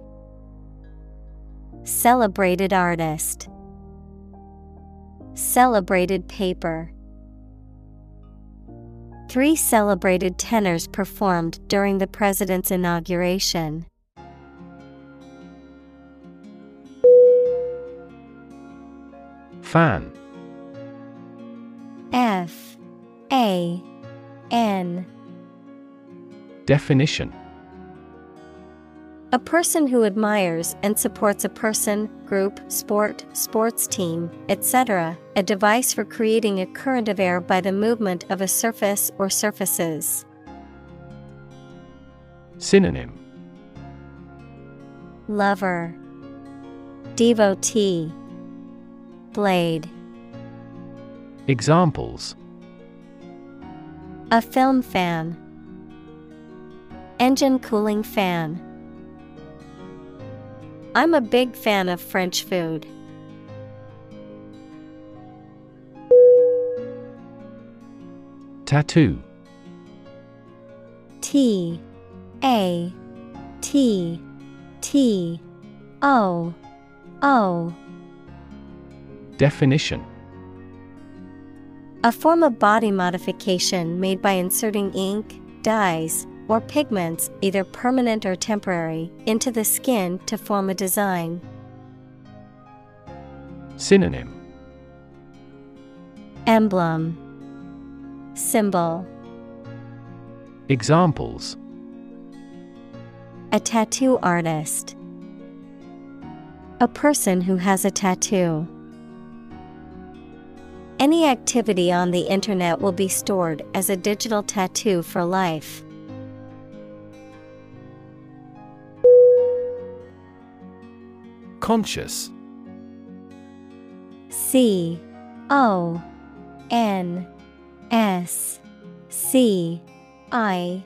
Celebrated artist. Celebrated paper. Three celebrated tenors performed during the president's inauguration. Fan F A N Definition A person who admires and supports a person, group, sport, sports team, etc., a device for creating a current of air by the movement of a surface or surfaces. Synonym Lover, Devotee, Blade. Examples A film fan, Engine cooling fan. I'm a big fan of French food. Tattoo. T A T T O O. Definition. A form of body modification made by inserting ink, dyes, or pigments, either permanent or temporary, into the skin to form a design. Synonym Emblem Symbol Examples A tattoo artist. A person who has a tattoo. Any activity on the internet will be stored as a digital tattoo for life. Conscious. C O N S C I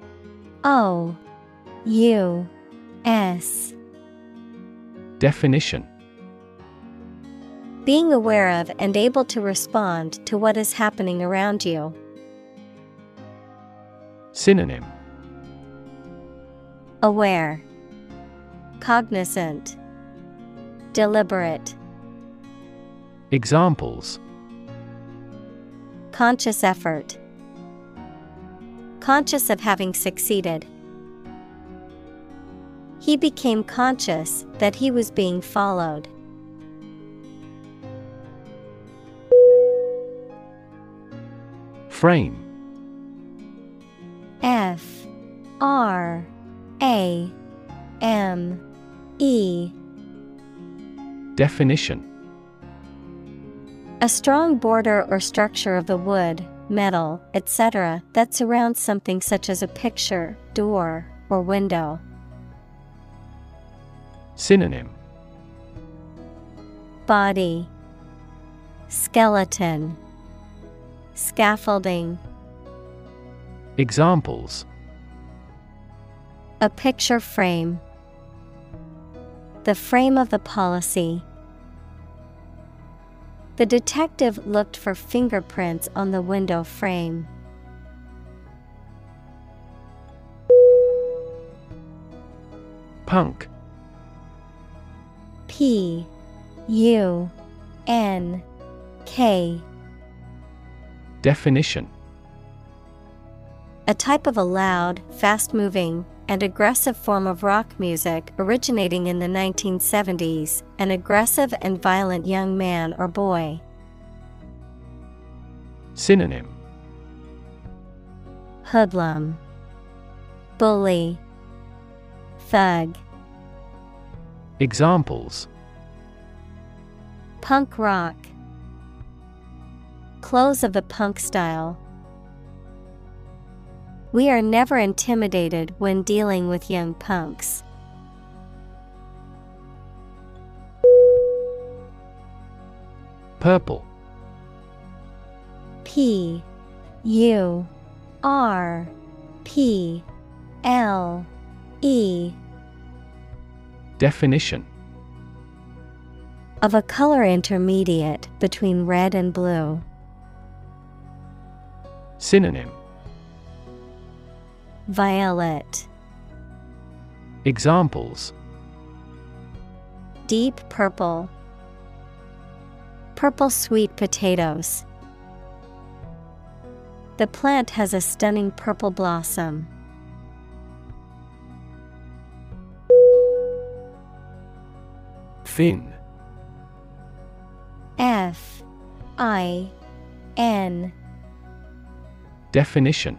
O U S. Definition. Being aware of and able to respond to what is happening around you. Synonym. Aware, Cognizant, Deliberate, Examples. Conscious effort, Conscious of having succeeded. He became conscious that he was being followed. Frame. F R A M E Definition A strong border or structure of the wood, metal, etc., that surrounds something such as a picture, door, or window. Synonym Body, Skeleton, Scaffolding, Examples a picture frame. The frame of the policy. The detective looked for fingerprints on the window frame. Punk. P U N K. Definition. A type of a loud, fast moving, and aggressive form of rock music originating in the 1970s, an aggressive and violent young man or boy. Synonym Hoodlum, Bully, Thug. Examples Punk rock. Clothes of the punk style. We are never intimidated when dealing with young punks. Purple P U R P L E Definition of a color intermediate between red and blue. Synonym Violet. Examples. Deep purple. Purple sweet potatoes. The plant has a stunning purple blossom. Fin. F I N. Definition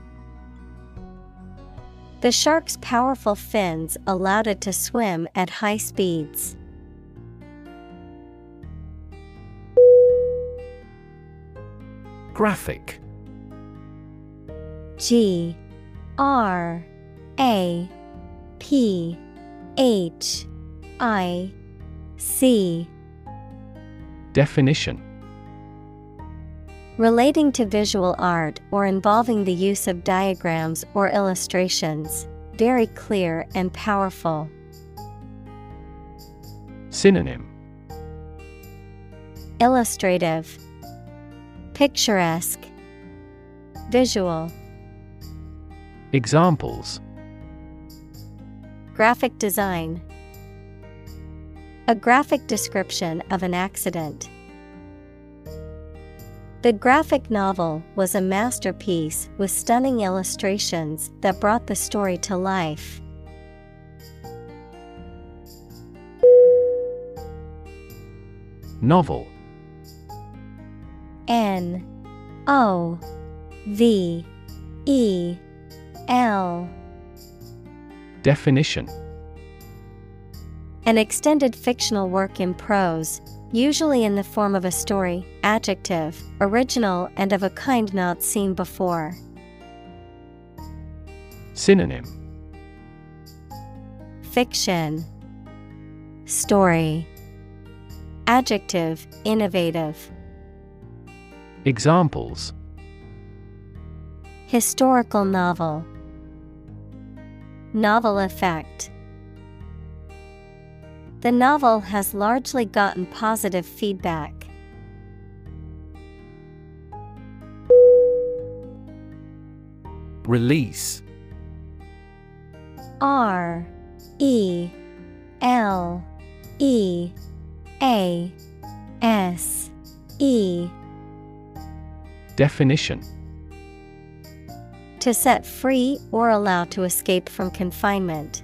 The shark's powerful fins allowed it to swim at high speeds. Graphic. G R A P H I C. Definition Relating to visual art or involving the use of diagrams or illustrations, very clear and powerful. Synonym Illustrative, Picturesque, Visual. Examples Graphic design. A graphic description of an accident. The graphic novel was a masterpiece with stunning illustrations that brought the story to life. Novel. N. O. V. E. L. Definition. An extended fictional work in prose, usually in the form of a story, adjective, original and of a kind not seen before. Synonym. Fiction. Story. Adjective Innovative. Examples. Historical novel. Novel effect The novel has largely gotten positive feedback. Release R E L E A S E Definition To set free or allow to escape from confinement.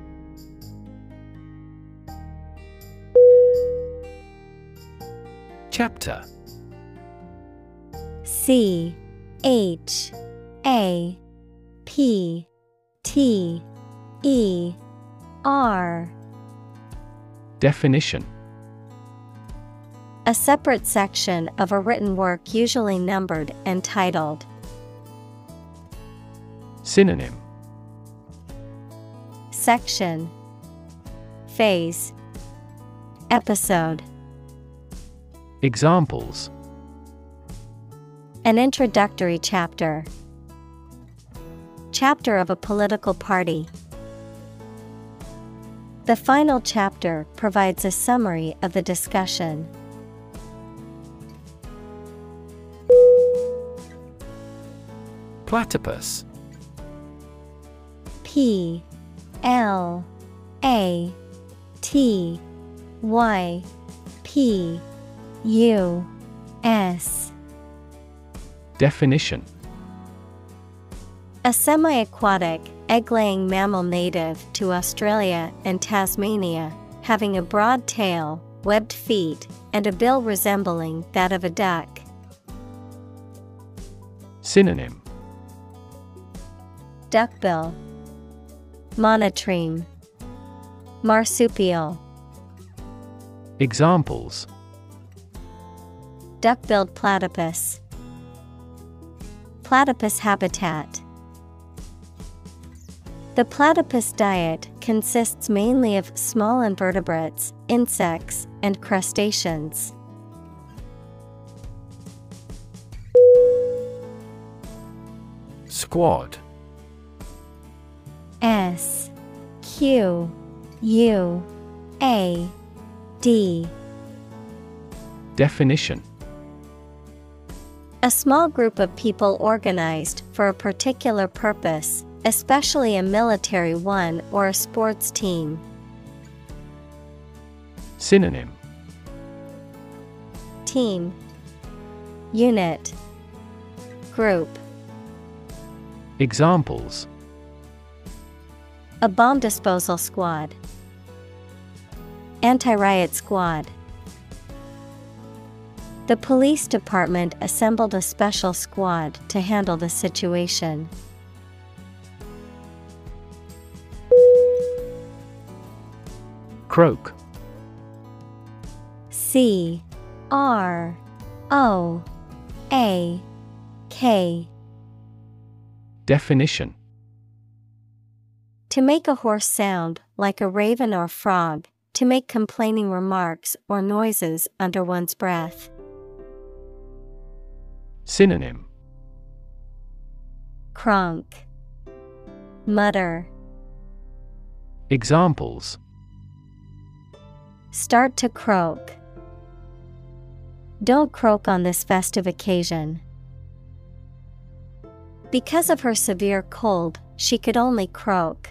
Chapter. C H A P T E R. Definition. A A separate section of a written work usually numbered and titled. Synonym. Section. Phase Episode Examples. An introductory chapter. Chapter of a political party. The final chapter provides a summary of the discussion. Platypus. P. L. A. T. Y. P U S. Definition. A semi aquatic, egg laying mammal native to Australia and Tasmania, having a broad tail, webbed feet, and a bill resembling that of a duck. Synonym. Duckbill, Monotreme, Marsupial, Examples Duck-billed platypus, Platypus habitat. The platypus diet consists mainly of small invertebrates, insects, and crustaceans. Squad S Q U A D Definition A small group of people organized for a particular purpose, especially a military one or a sports team. Synonym Team Unit Group Examples A bomb disposal squad. Anti riot squad. The police department assembled a special squad to handle the situation. Croak C R O A K Definition To make a hoarse sound, like a raven or frog, to make complaining remarks or noises under one's breath. Synonym Cronk, Mutter, Examples Start to croak. Don't croak on this festive occasion. Because of her severe cold, she could only croak.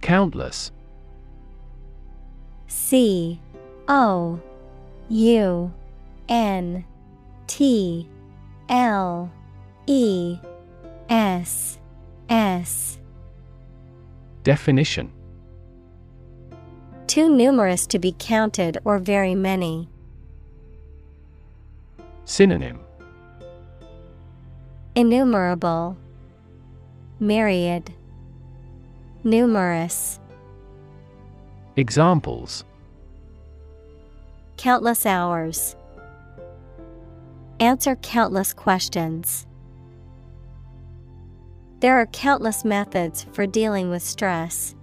Countless C O U N T L E S S. Definition. Too numerous to be counted or very many. Synonym. Innumerable, Myriad, Numerous, Examples Countless hours. Answer countless questions. There are countless methods for dealing with stress.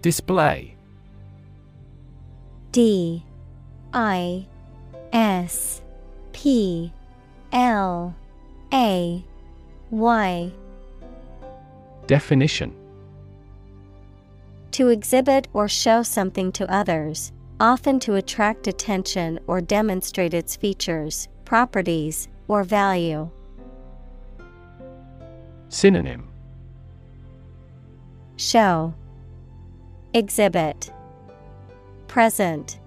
Display D I S P L A Y Definition To exhibit or show something to others, often to attract attention or demonstrate its features, properties, or value. Synonym Show Exhibit Present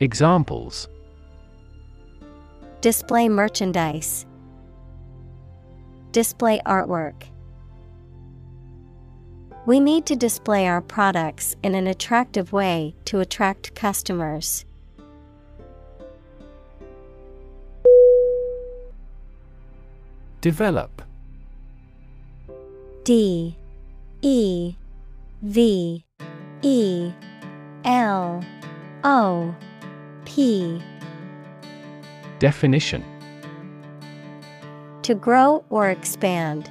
Examples Display merchandise. Display artwork. We need to display our products in an attractive way to attract customers. Develop. D. E. V. E. L. O. P. Definition. To grow or expand,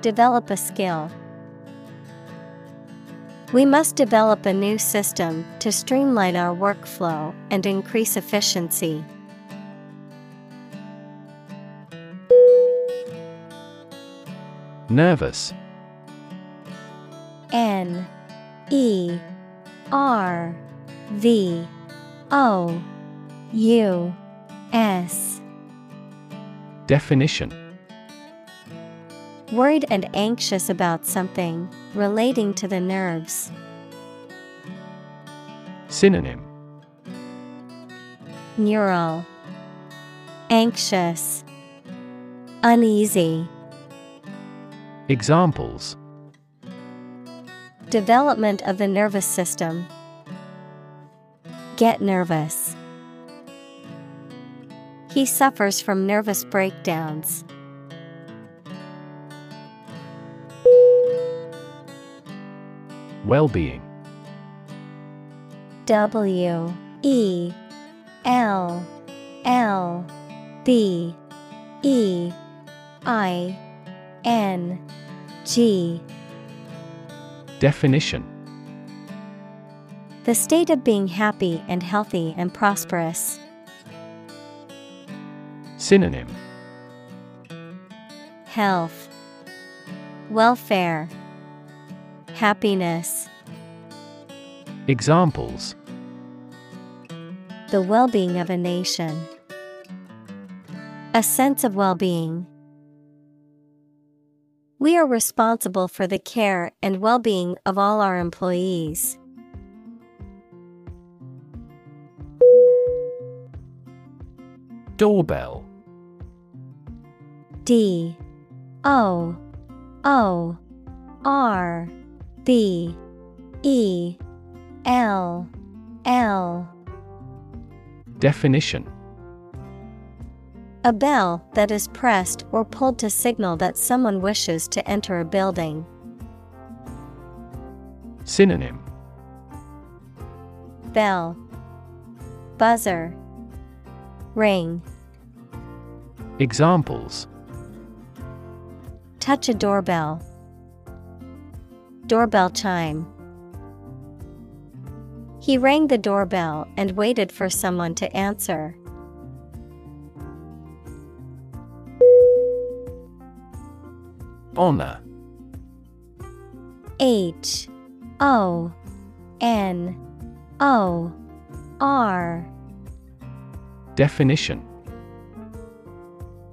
Develop a skill. We must develop a new system to streamline our workflow and increase efficiency. Nervous. N. E. R. V. O. U. S. Definition Worried and anxious about something relating to the nerves. Synonym Neural Anxious Uneasy Examples Development of the nervous system. Get nervous. He suffers from nervous breakdowns. Well-being. W E L L B E I N G. Definition. The state of being happy and healthy and prosperous. Synonym. Health, Welfare, Happiness. Examples. The well being of a nation. A sense of well being. We are responsible for the care and well being of all our employees. Doorbell. D. O. O. R. B. E L L. Definition. A bell that is pressed or pulled to signal that someone wishes to enter a building. Synonym. Bell. Buzzer. Ring. Examples. Touch a doorbell. Doorbell chime. He rang the doorbell and waited for someone to answer. Honor H. O. N. O. R. Definition.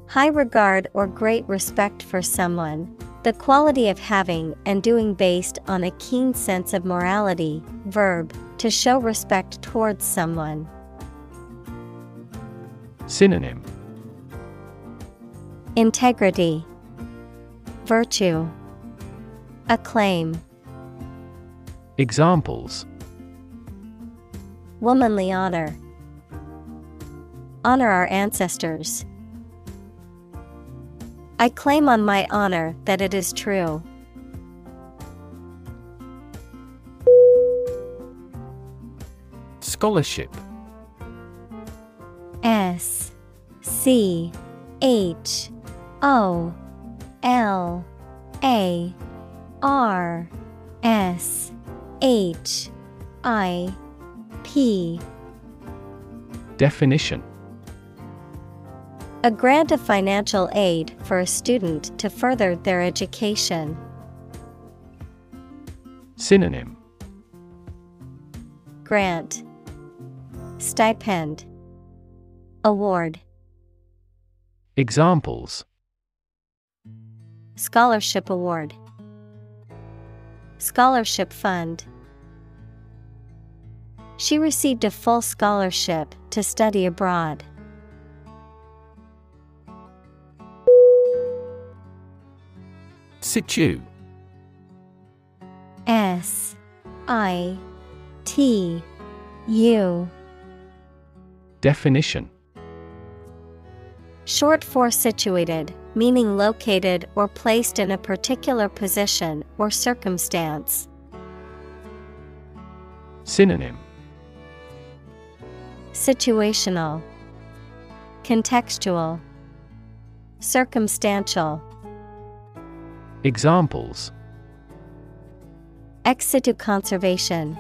High regard or great respect for someone, the quality of having and doing based on a keen sense of morality, verb, to show respect towards someone. Synonym Integrity, Virtue, Acclaim, Examples Womanly honor. Honor our ancestors. I claim on my honor that it is true. Scholarship. S C H O L A R S H I P. Definition A grant of financial aid for a student to further their education. Synonym Grant Stipend Award Examples Scholarship Award, Scholarship Fund. She received a full scholarship to study abroad. Situ S I T U. Definition. Short for situated, meaning located or placed in a particular position or circumstance. Synonym. Situational, Contextual, Circumstantial. Examples Ex situ conservation,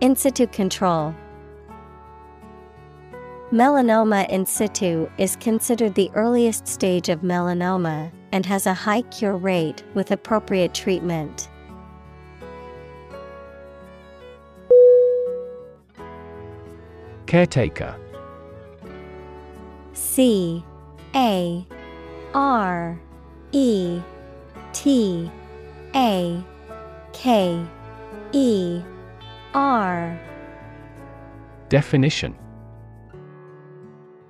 In situ control. Melanoma in situ is considered the earliest stage of melanoma and has a high cure rate with appropriate treatment. Caretaker C A R E T A K E R Definition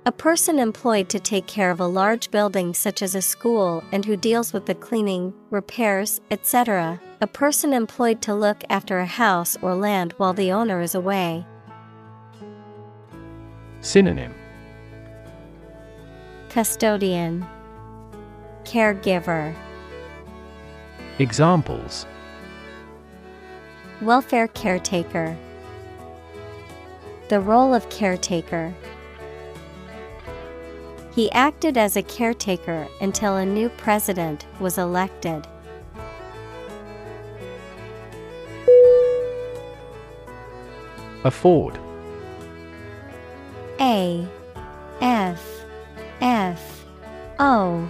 A person employed to take care of a large building such as a school and who deals with the cleaning, repairs, etc. A person employed to look after a house or land while the owner is away. Synonym Custodian Caregiver. Examples. Welfare caretaker. The role of caretaker. He acted as a caretaker until a new president was elected. Afford A F F O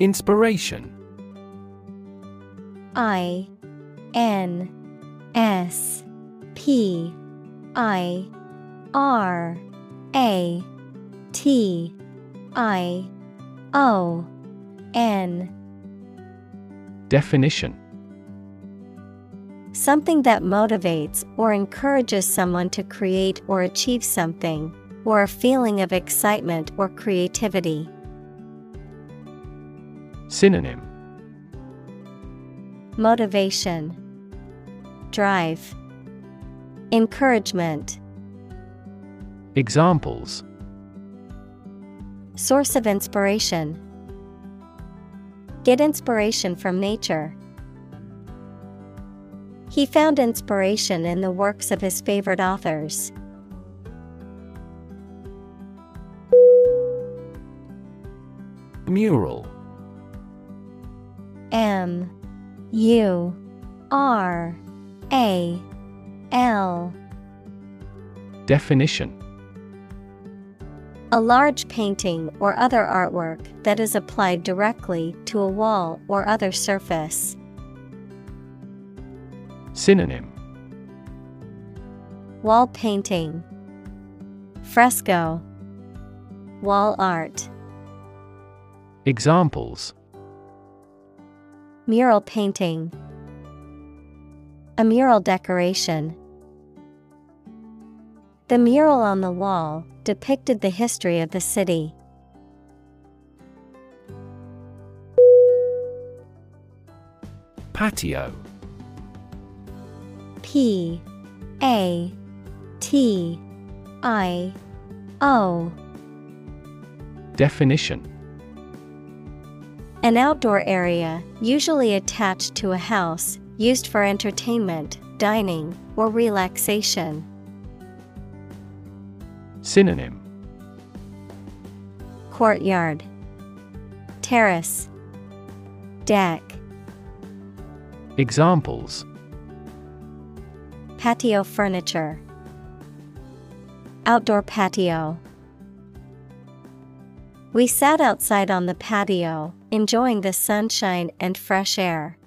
Inspiration. I N S P I R A T I O N. Definition. Something that motivates or encourages someone to create or achieve something, or a feeling of excitement or creativity. Synonym Motivation, Drive, Encouragement. Examples Source of inspiration. Get inspiration from nature. He found inspiration in the works of his favorite authors. Mural M U R A L. Definition. A large painting or other artwork that is applied directly to a wall or other surface. Synonym. Wall painting, Fresco, Wall art, Examples Mural painting, A mural decoration. The mural on the wall depicted the history of the city. Patio P A T I O Definition An outdoor area, usually attached to a house, used for entertainment, dining, or relaxation. Synonym. Courtyard, Terrace, Deck, Examples. Patio furniture, Outdoor patio. We sat outside on the patio, enjoying the sunshine and fresh air.